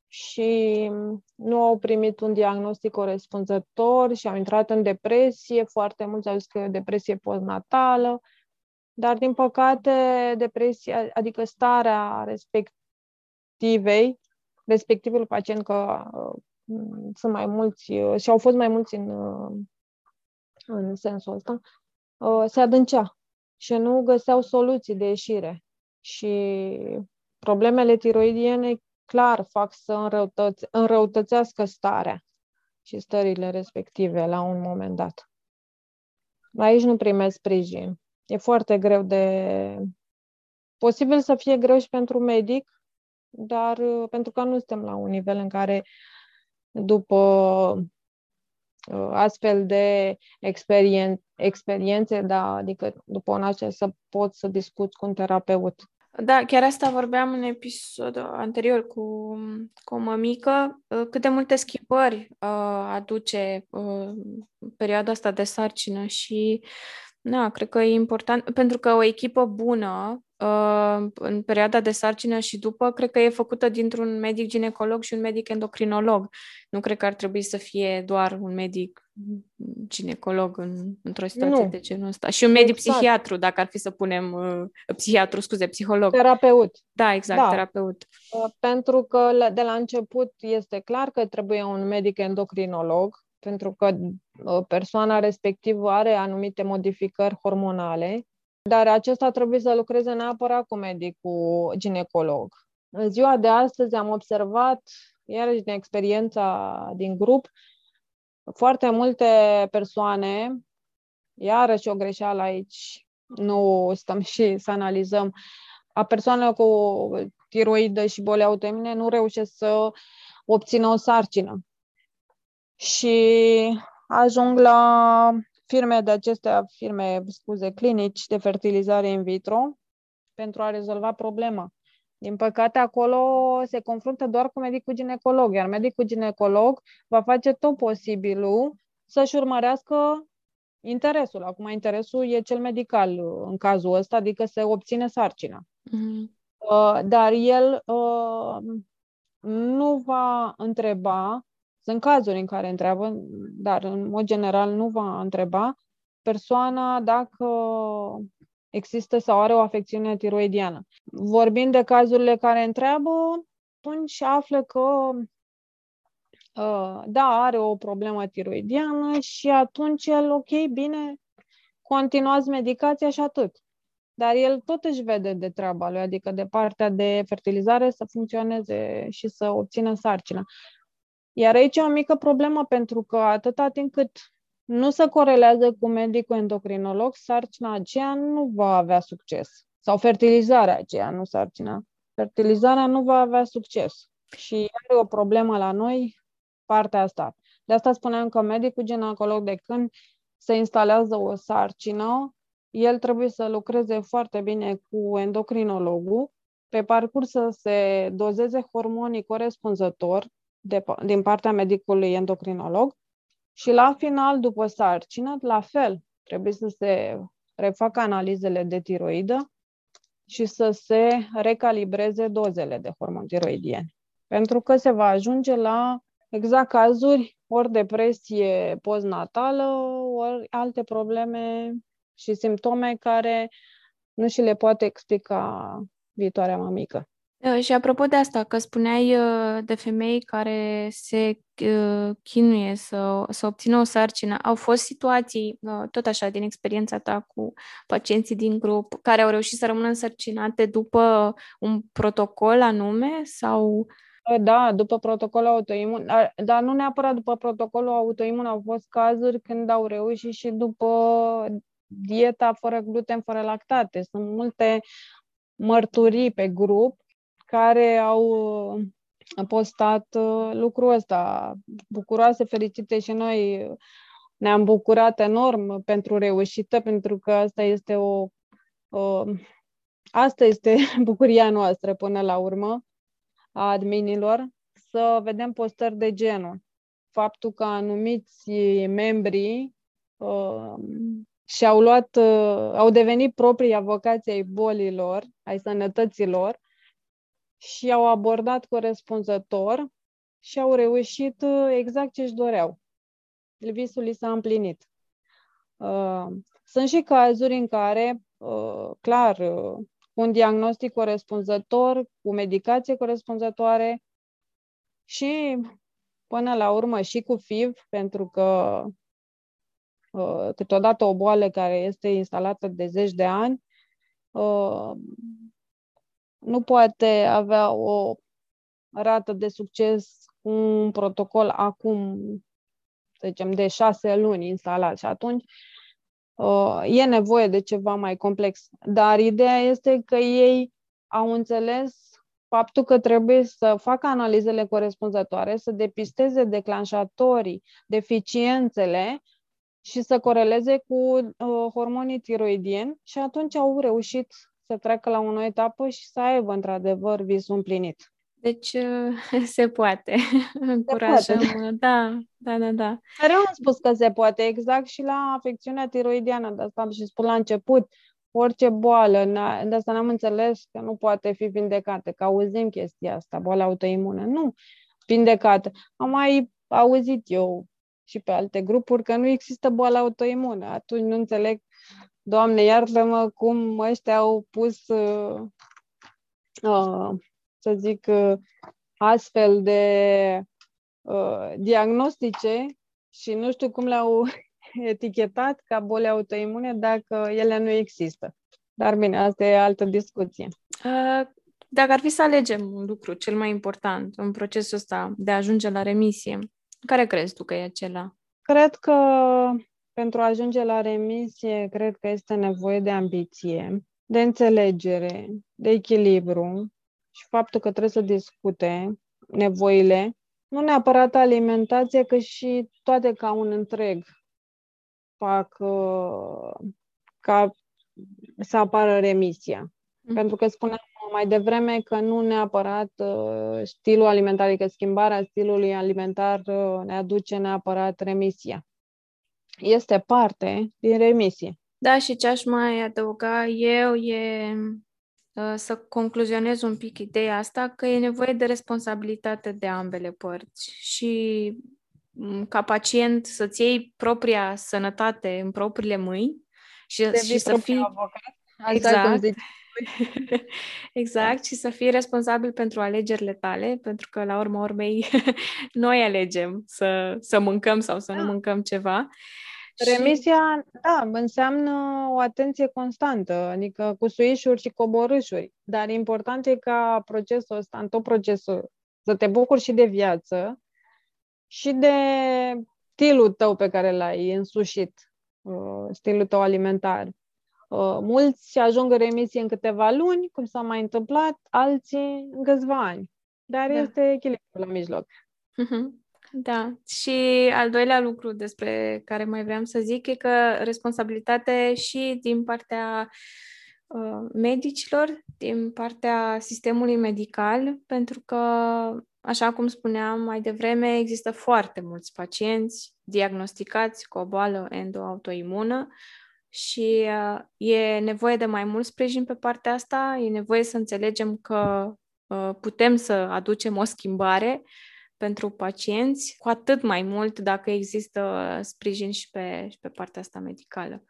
și nu au primit un diagnostic corespunzător și au intrat în depresie. Foarte mulți au zis că e o depresie postnatală, dar din păcate depresia, adică starea respectivei, respectivul pacient, că uh, sunt mai mulți uh, și au fost mai mulți în uh, în sensul ăsta, uh, se adâncea și nu găseau soluții de ieșire. Și problemele tiroidiene clar fac să înrăutăț- înrăutățească starea și stările respective la un moment dat. Aici nu primesc sprijin. E foarte greu de... Posibil să fie greu și pentru medic, dar uh, pentru că nu suntem la un nivel în care după Uh, astfel de experien- experiențe, da, adică după un acest să pot să discut cu un terapeut. Da, chiar asta vorbeam în episodul anterior cu, cu o mămică, uh, cât de multe schimbări uh, aduce uh, perioada asta de sarcină și da, cred că e important, pentru că o echipă bună uh, în perioada de sarcină și după, cred că e făcută dintr-un medic ginecolog și un medic endocrinolog. Nu cred că ar trebui să fie doar un medic ginecolog în, într-o situație nu. de genul ăsta. Și un medic exact. psihiatru, dacă ar fi să punem uh, psihiatru, scuze, psiholog. Terapeut. Da, exact, da. terapeut. Uh, pentru că de la început este clar că trebuie un medic endocrinolog, pentru că uh, persoana respectivă are anumite modificări hormonale dar acesta trebuie să lucreze neapărat cu medicul ginecolog. În ziua de astăzi am observat, iarăși din experiența din grup, foarte multe persoane, iarăși o greșeală aici, nu stăm și să analizăm, a persoanelor cu tiroidă și boli autoimune nu reușesc să obțină o sarcină. Și ajung la firme de acestea, firme, scuze, clinici de fertilizare in vitro pentru a rezolva problema. Din păcate, acolo se confruntă doar cu medicul ginecolog, iar medicul ginecolog va face tot posibilul să-și urmărească interesul. Acum, interesul e cel medical în cazul ăsta, adică se obține sarcina. Mm-hmm. Uh, dar el uh, nu va întreba, sunt cazuri în care întreabă, dar în mod general nu va întreba persoana dacă există sau are o afecțiune tiroidiană. Vorbind de cazurile care întreabă, atunci află că uh, da, are o problemă tiroidiană și atunci el, ok, bine, continuați medicația și atât. Dar el tot își vede de treaba lui, adică de partea de fertilizare să funcționeze și să obțină sarcina. Iar aici e o mică problemă pentru că atâta timp cât nu se corelează cu medicul endocrinolog, sarcina aceea nu va avea succes. Sau fertilizarea aceea, nu sarcina. Fertilizarea nu va avea succes. Și are o problemă la noi partea asta. De asta spuneam că medicul ginecolog de când se instalează o sarcină, el trebuie să lucreze foarte bine cu endocrinologul, pe parcurs să se dozeze hormonii corespunzător de, din partea medicului endocrinolog și la final, după sarcină, la fel, trebuie să se refacă analizele de tiroidă și să se recalibreze dozele de hormon tiroidien. Pentru că se va ajunge la exact cazuri ori depresie postnatală, ori alte probleme și simptome care nu și le poate explica viitoarea mamică. Uh, și apropo de asta, că spuneai uh, de femei care se uh, chinuie să, să obțină o sarcină, au fost situații, tot așa, din experiența ta cu pacienții din grup, care au reușit să rămână însărcinate după un protocol anume sau... Da, după protocolul autoimun, dar nu neapărat după protocolul autoimun, au fost cazuri când au reușit și după dieta fără gluten, fără lactate. Sunt multe mărturii pe grup care au uh, postat uh, lucrul ăsta. Bucuroase, fericite și noi ne-am bucurat enorm pentru reușită, pentru că asta este o, o asta este (laughs) bucuria noastră până la urmă a adminilor, să vedem postări de genul. Faptul că anumiți membri uh, și-au luat, uh, au devenit proprii avocații ai bolilor, ai sănătăților și au abordat corespunzător și au reușit uh, exact ce își doreau. Visul li s-a împlinit. Uh, sunt și cazuri în care, uh, clar, cu un diagnostic corespunzător, cu medicație corespunzătoare și, până la urmă, și cu FIV, pentru că câteodată o boală care este instalată de zeci de ani nu poate avea o rată de succes cu un protocol acum, să zicem, de șase luni instalat și atunci uh, e nevoie de ceva mai complex. Dar ideea este că ei au înțeles faptul că trebuie să facă analizele corespunzătoare, să depisteze declanșatorii, deficiențele și să coreleze cu uh, hormonii tiroidieni și atunci au reușit să treacă la o nouă etapă și să aibă într-adevăr visul împlinit. Deci (laughs) se poate. Încurajăm. Poate. Da, da, da, da. Dar eu am spus că se poate, exact și la afecțiunea tiroidiană, de asta am și spus la început, orice boală, de asta n-am înțeles că nu poate fi vindecată, că auzim chestia asta, boala autoimună. Nu, vindecată. Am mai auzit eu și pe alte grupuri că nu există boală autoimună. Atunci nu înțeleg Doamne, iartă-mă cum ăștia au pus, uh, uh, să zic, uh, astfel de uh, diagnostice și nu știu cum le-au (laughs) etichetat ca boli autoimune dacă ele nu există. Dar bine, asta e altă discuție. Uh, dacă ar fi să alegem un lucru cel mai important în procesul ăsta de a ajunge la remisie, care crezi tu că e acela? Cred că pentru a ajunge la remisie, cred că este nevoie de ambiție, de înțelegere, de echilibru și faptul că trebuie să discute nevoile, nu neapărat alimentație, că și toate ca un întreg fac uh, ca să apară remisia. Mm. Pentru că spuneam mai devreme că nu neapărat uh, stilul alimentar, adică schimbarea stilului alimentar uh, ne aduce neapărat remisia. Este parte din remisie. Da, și ce aș mai adăuga eu e uh, să concluzionez un pic ideea asta că e nevoie de responsabilitate de ambele părți și mm, ca pacient să-ți iei propria sănătate în propriile mâini și, și să fii... Avocat, exact. (laughs) exact, și să fii responsabil pentru alegerile tale, pentru că, la urma urmei, (laughs) noi alegem să, să mâncăm sau să da. nu mâncăm ceva. Remisia, și... da, înseamnă o atenție constantă, adică cu suișuri și coborâșuri, dar important e ca procesul ăsta, în tot procesul, să te bucuri și de viață și de stilul tău pe care l-ai însușit, uh, stilul tău alimentar. Uh, mulți ajung în remisie în câteva luni, cum s-a mai întâmplat, alții în câțiva ani. Dar da. este echilibru la mijloc. Mhm. Da. Și al doilea lucru despre care mai vreau să zic e că responsabilitate și din partea uh, medicilor, din partea sistemului medical, pentru că, așa cum spuneam mai devreme, există foarte mulți pacienți diagnosticați cu o boală endoautoimună și uh, e nevoie de mai mult sprijin pe partea asta, e nevoie să înțelegem că uh, putem să aducem o schimbare pentru pacienți, cu atât mai mult dacă există sprijin și pe, și pe partea asta medicală.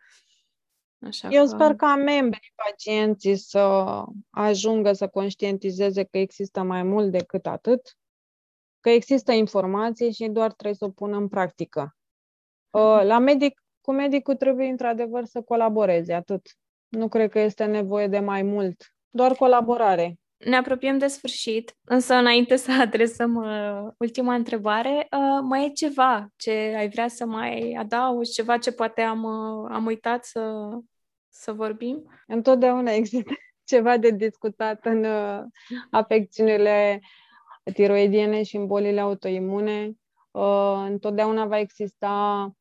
Așa Eu că... sper ca membrii pacienții să ajungă să conștientizeze că există mai mult decât atât, că există informații și doar trebuie să o pună în practică. Uh, la medic cu medicul trebuie într-adevăr să colaboreze, atât. Nu cred că este nevoie de mai mult, doar colaborare. Ne apropiem de sfârșit, însă înainte să adresăm uh, ultima întrebare, uh, mai e ceva ce ai vrea să mai adaugi, ceva ce poate am, uh, am uitat să, să vorbim? Întotdeauna există (laughs) ceva de discutat în uh, afecțiunile tiroidiene și în bolile autoimune. Uh, întotdeauna va exista Uh,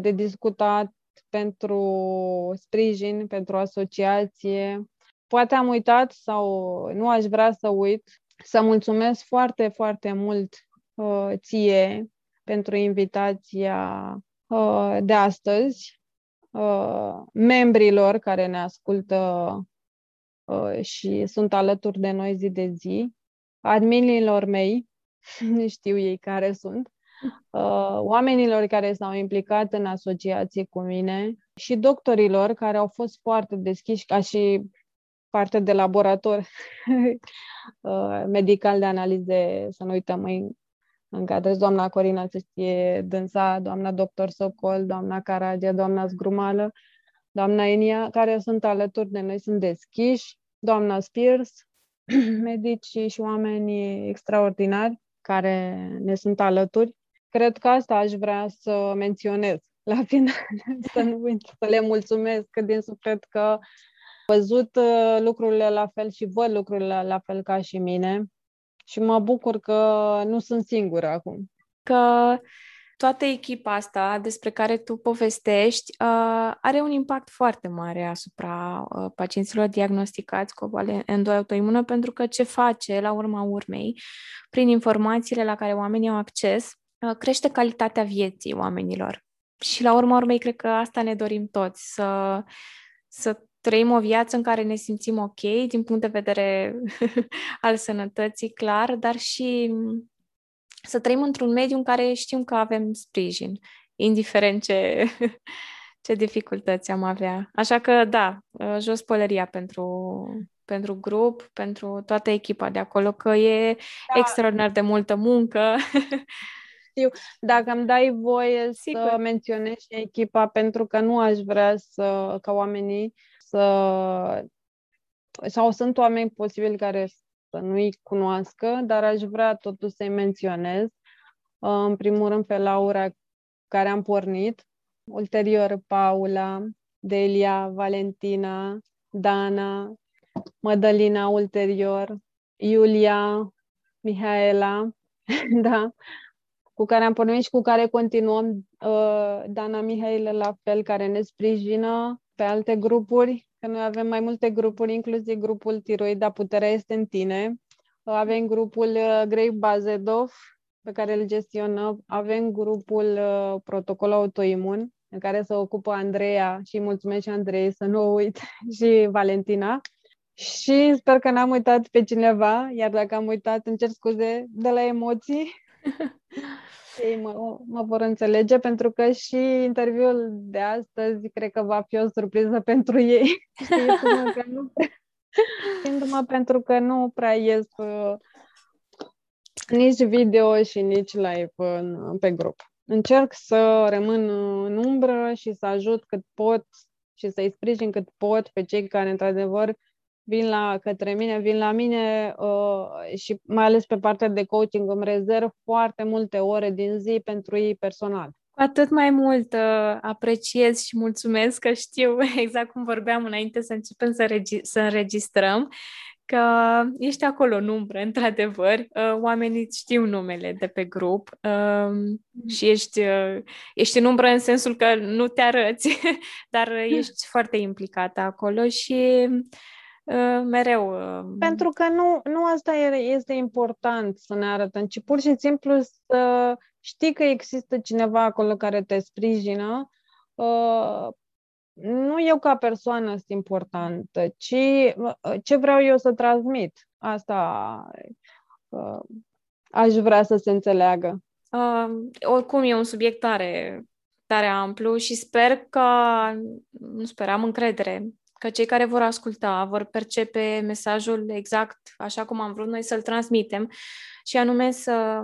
de discutat pentru sprijin, pentru asociație. Poate am uitat sau nu aș vrea să uit să mulțumesc foarte, foarte mult uh, ție pentru invitația uh, de astăzi, uh, membrilor care ne ascultă uh, și sunt alături de noi zi de zi, adminilor mei, (laughs) știu ei care sunt, uh, oamenilor care s-au implicat în asociație cu mine și doctorilor care au fost foarte deschiși ca și parte de laborator (laughs) uh, medical de analize, să nu uităm, în, încadrez doamna Corina să știe dânsa, doamna doctor Socol, doamna Caragia, doamna Zgrumală, doamna Enia, care sunt alături de noi, sunt deschiși, doamna Spears, (clears throat) medici și oameni extraordinari care ne sunt alături Cred că asta aș vrea să menționez la final, (laughs) să nu uit să le mulțumesc din suflet că văzut uh, lucrurile la fel și văd lucrurile la fel ca și mine și mă bucur că nu sunt singură acum. Că toată echipa asta despre care tu povestești uh, are un impact foarte mare asupra uh, pacienților diagnosticați cu o boală endoautoimună pentru că ce face la urma urmei, prin informațiile la care oamenii au acces, Uh, crește calitatea vieții oamenilor. Și la urma urmei, cred că asta ne dorim toți, să, să trăim o viață în care ne simțim ok din punct de vedere (laughs) al sănătății, clar, dar și să trăim într-un mediu în care știm că avem sprijin, indiferent ce, (laughs) ce dificultăți am avea. Așa că, da, uh, jos pălăria pentru, pentru grup, pentru toată echipa de acolo, că e da. extraordinar de multă muncă (laughs) știu. Dacă îmi dai voie Sigur. să menționez și echipa, pentru că nu aș vrea să, ca oamenii să... Sau sunt oameni posibili care să nu-i cunoască, dar aș vrea totuși să-i menționez. În primul rând pe Laura, care am pornit, ulterior Paula, Delia, Valentina, Dana, Mădălina ulterior, Iulia, Mihaela, (laughs) da, cu care am pornit și cu care continuăm. Uh, Dana Mihailă la fel, care ne sprijină pe alte grupuri. că noi avem mai multe grupuri, inclusiv grupul Tiroida Puterea este în tine. Avem grupul uh, Grey Bazedov, pe care îl gestionăm. Avem grupul uh, Protocol Autoimun, în care se ocupă Andreea și mulțumesc și Andrei să nu o uit, (laughs) și Valentina. Și sper că n-am uitat pe cineva, iar dacă am uitat, îmi cer scuze de la emoții. (laughs) Ei mă, mă vor înțelege pentru că și interviul de astăzi cred că va fi o surpriză pentru ei. (laughs) Știindu-mă că nu mă pentru că nu prea ies uh, nici video și nici live în, pe grup. Încerc să rămân în umbră și să ajut cât pot și să-i sprijin cât pot pe cei care, într-adevăr, vin la, către mine, vin la mine uh, și mai ales pe partea de coaching îmi rezerv foarte multe ore din zi pentru ei personal. Cu atât mai mult uh, apreciez și mulțumesc că știu (laughs) exact cum vorbeam înainte să începem să, regi- să înregistrăm, că ești acolo în umbră, într-adevăr. Uh, oamenii știu numele de pe grup uh, și ești, uh, ești în umbră în sensul că nu te arăți, (laughs) dar ești foarte implicată acolo și Uh, mereu. Uh, Pentru că nu, nu asta este important să ne arătăm, ci pur și simplu să știi că există cineva acolo care te sprijină. Uh, nu eu ca persoană sunt importantă, ci ce vreau eu să transmit. Asta aș vrea să se înțeleagă. Uh, oricum e un subiect tare, tare amplu și sper că, nu sper, am încredere că cei care vor asculta vor percepe mesajul exact așa cum am vrut noi să-l transmitem și anume să,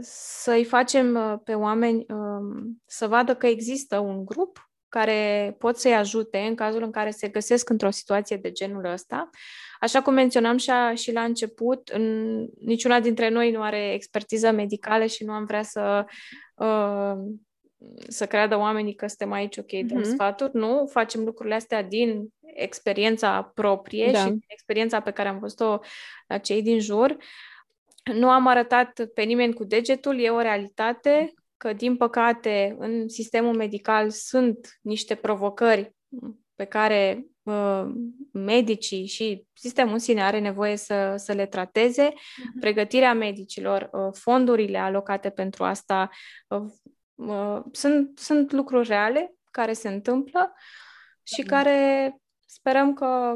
să-i facem uh, pe oameni um, să vadă că există un grup care pot să-i ajute în cazul în care se găsesc într-o situație de genul ăsta. Așa cum menționam și, a, și la început, în, niciuna dintre noi nu are expertiză medicală și nu am vrea să uh, să creadă oamenii că suntem aici, ok, dăm mm-hmm. sfaturi. Nu, facem lucrurile astea din experiența proprie da. și din experiența pe care am văzut-o la cei din jur. Nu am arătat pe nimeni cu degetul, e o realitate că, din păcate, în sistemul medical sunt niște provocări pe care uh, medicii și sistemul în sine are nevoie să, să le trateze. Uh-huh. Pregătirea medicilor, uh, fondurile alocate pentru asta, uh, sunt, sunt lucruri reale care se întâmplă și da. care sperăm că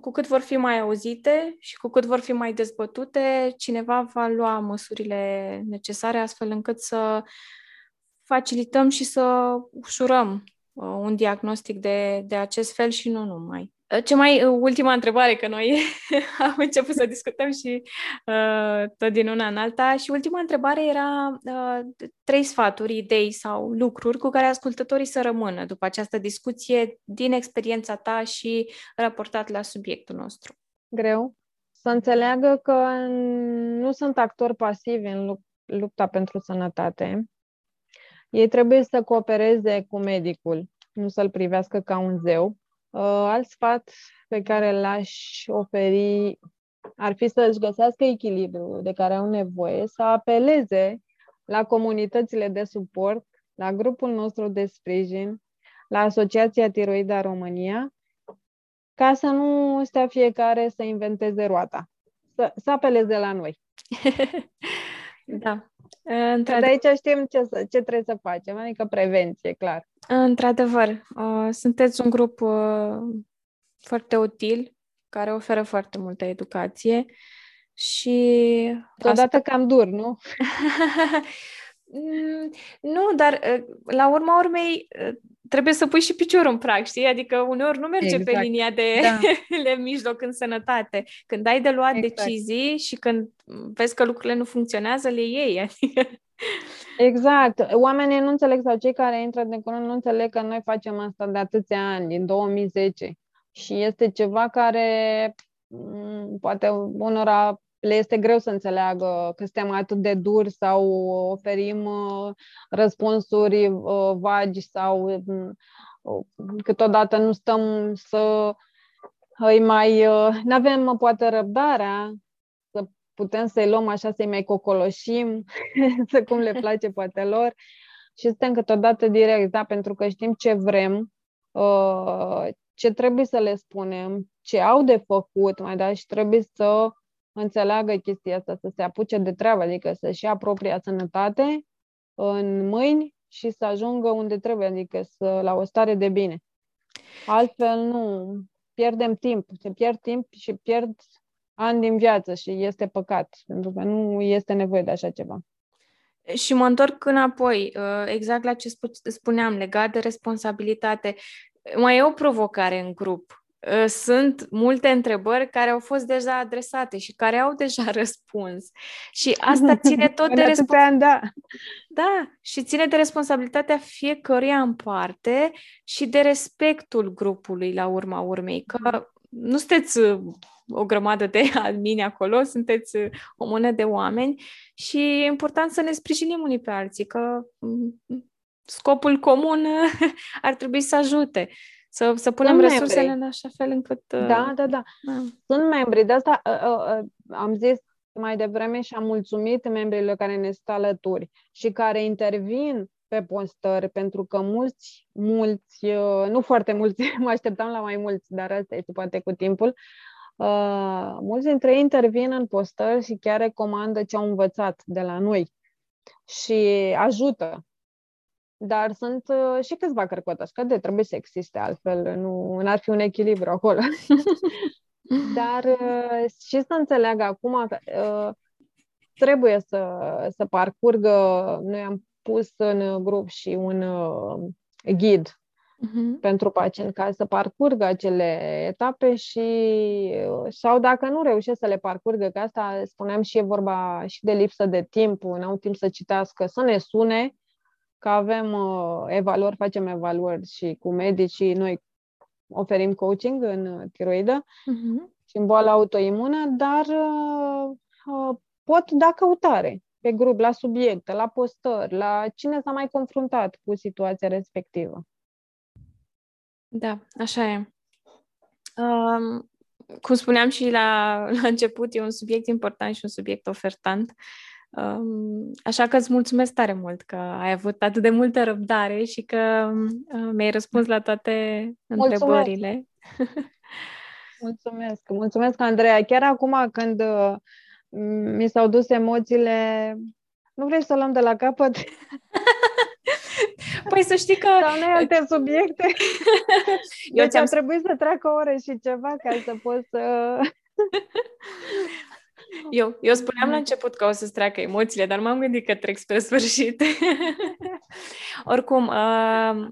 cu cât vor fi mai auzite și cu cât vor fi mai dezbătute, cineva va lua măsurile necesare astfel încât să facilităm și să ușurăm uh, un diagnostic de, de acest fel și nu numai. Ce mai, uh, ultima întrebare, că noi (laughs) am început să discutăm și uh, tot din una în alta și ultima întrebare era uh, trei sfaturi, idei sau lucruri cu care ascultătorii să rămână după această discuție din experiența ta și raportat la subiectul nostru. Greu. Să înțeleagă că nu sunt actori pasivi în lupta pentru sănătate. Ei trebuie să coopereze cu medicul, nu să-l privească ca un zeu Uh, alt sfat pe care l-aș oferi ar fi să-și găsească echilibru de care au nevoie, să apeleze la comunitățile de suport, la grupul nostru de sprijin, la Asociația Tiroida România, ca să nu stea fiecare să inventeze roata. Să, să apeleze la noi. (laughs) da. De aici știm ce, ce trebuie să facem, adică prevenție, clar. Într-adevăr, uh, sunteți un grup uh, foarte util, care oferă foarte multă educație și... Odată asta... cam dur, nu? (laughs) Mm, nu, dar uh, la urma urmei trebuie să pui și piciorul în prag, știi? Adică uneori nu merge exact. pe linia de, da. (laughs) de mijloc în sănătate. Când ai de luat exact. decizii și când vezi că lucrurile nu funcționează, le iei. (laughs) Adică... Exact. Oamenii nu înțeleg, sau cei care intră de curând nu înțeleg că noi facem asta de atâția ani, din 2010. Și este ceva care mm, poate unora le este greu să înțeleagă că suntem atât de duri sau oferim uh, răspunsuri uh, vagi sau mm, câteodată nu stăm să îi mai... Uh, nu avem poate răbdarea să putem să-i luăm așa, să-i mai cocoloșim, (laughs) să cum le (laughs) place poate lor. Și suntem câteodată direct, da, pentru că știm ce vrem, ce trebuie să le spunem, ce au de făcut, mai da, și trebuie să înțeleagă chestia asta, să se apuce de treabă, adică să-și ia propria sănătate în mâini și să ajungă unde trebuie, adică să, la o stare de bine. Altfel nu, pierdem timp, se pierd timp și pierd ani din viață și este păcat, pentru că nu este nevoie de așa ceva. Și mă întorc înapoi, uh, exact la ce spuneam, legat de responsabilitate. Mai e o provocare în grup. Uh, sunt multe întrebări care au fost deja adresate și care au deja (laughs) răspuns. Și asta ține (laughs) tot de responsabilitate. Da. da, și ține de responsabilitatea fiecăruia în parte și de respectul grupului la urma urmei. Că nu sunteți uh, o grămadă de (laughs) admini acolo, sunteți uh, o mână de oameni și e important să ne sprijinim unii pe alții, că mm, scopul comun ar trebui să ajute. Să, să punem Sunt resursele membri. în așa fel încât... Uh, da, da, da. Uh. Sunt membri. De asta uh, uh, am zis mai devreme și am mulțumit membrilor care ne stă alături și care intervin pe postări, pentru că mulți, mulți, uh, nu foarte mulți, (laughs) mă așteptam la mai mulți, dar asta este poate cu timpul, uh, mulți dintre ei intervin în postări și chiar recomandă ce au învățat de la noi și ajută. Dar sunt uh, și câțiva cărcotași, că de trebuie să existe, altfel nu n-ar fi un echilibru acolo. (laughs) Dar uh, și să înțeleagă acum că uh, trebuie să, să parcurgă, noi am pus în grup și un uh, ghid uh-huh. pentru pacient ca să parcurgă acele etape și uh, sau dacă nu reușesc să le parcurgă, că asta spuneam și e vorba și de lipsă de timp, nu au timp să citească, să ne sune, că avem uh, evaluări, facem evaluări și cu medicii, noi oferim coaching în tiroidă uh-huh. și în boală autoimună, dar uh, uh, pot da căutare pe grup, la subiecte, la postări, la cine s-a mai confruntat cu situația respectivă. Da, așa e. Um, cum spuneam și la, (laughs) la început, e un subiect important și un subiect ofertant. Um, așa că îți mulțumesc tare mult că ai avut atât de multă răbdare și că uh, mi-ai răspuns la toate mulțumesc. întrebările. (laughs) mulțumesc, mulțumesc, Andreea. Chiar acum când uh, mi s-au dus emoțiile. Nu vrei să luăm de la capăt? (laughs) Păi să știi că... Sau noi alte subiecte. (laughs) Eu deci ți-am trebuit să treacă ore și ceva ca să pot să... Eu, eu spuneam la început că o să-ți treacă emoțiile, dar m-am gândit că trec spre sfârșit. (laughs) Oricum, uh,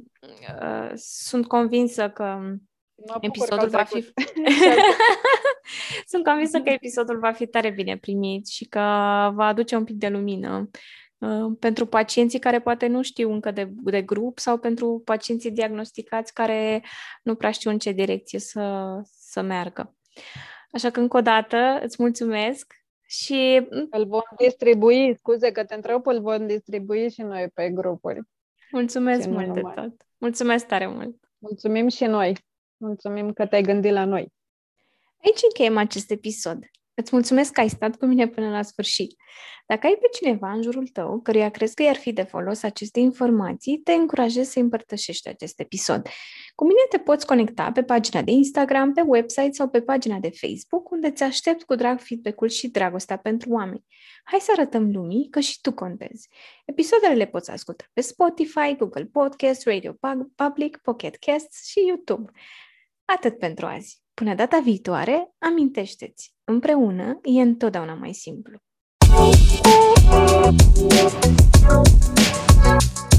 uh, sunt convinsă că episodul va fi... (laughs) Sunt convinsă că (laughs) episodul va fi tare bine primit și că va aduce un pic de lumină uh, pentru pacienții care poate nu știu încă de, de grup sau pentru pacienții diagnosticați care nu prea știu în ce direcție să, să meargă. Așa că încă o dată îți mulțumesc și... Îl vom distribui, scuze că te întreb, îl vom distribui și noi pe grupuri. Mulțumesc mult de tot. Mulțumesc tare mult. Mulțumim și noi. Mulțumim că te-ai gândit la noi. Aici încheiem acest episod. Îți mulțumesc că ai stat cu mine până la sfârșit. Dacă ai pe cineva în jurul tău căruia crezi că i-ar fi de folos aceste informații, te încurajez să împărtășești acest episod. Cu mine te poți conecta pe pagina de Instagram, pe website sau pe pagina de Facebook, unde ți aștept cu drag feedback-ul și dragostea pentru oameni. Hai să arătăm lumii că și tu contezi. Episoadele le poți asculta pe Spotify, Google Podcast, Radio Public, Pocket Casts și YouTube. Atât pentru azi. Până data viitoare, amintește-ți, împreună e întotdeauna mai simplu. Thank you.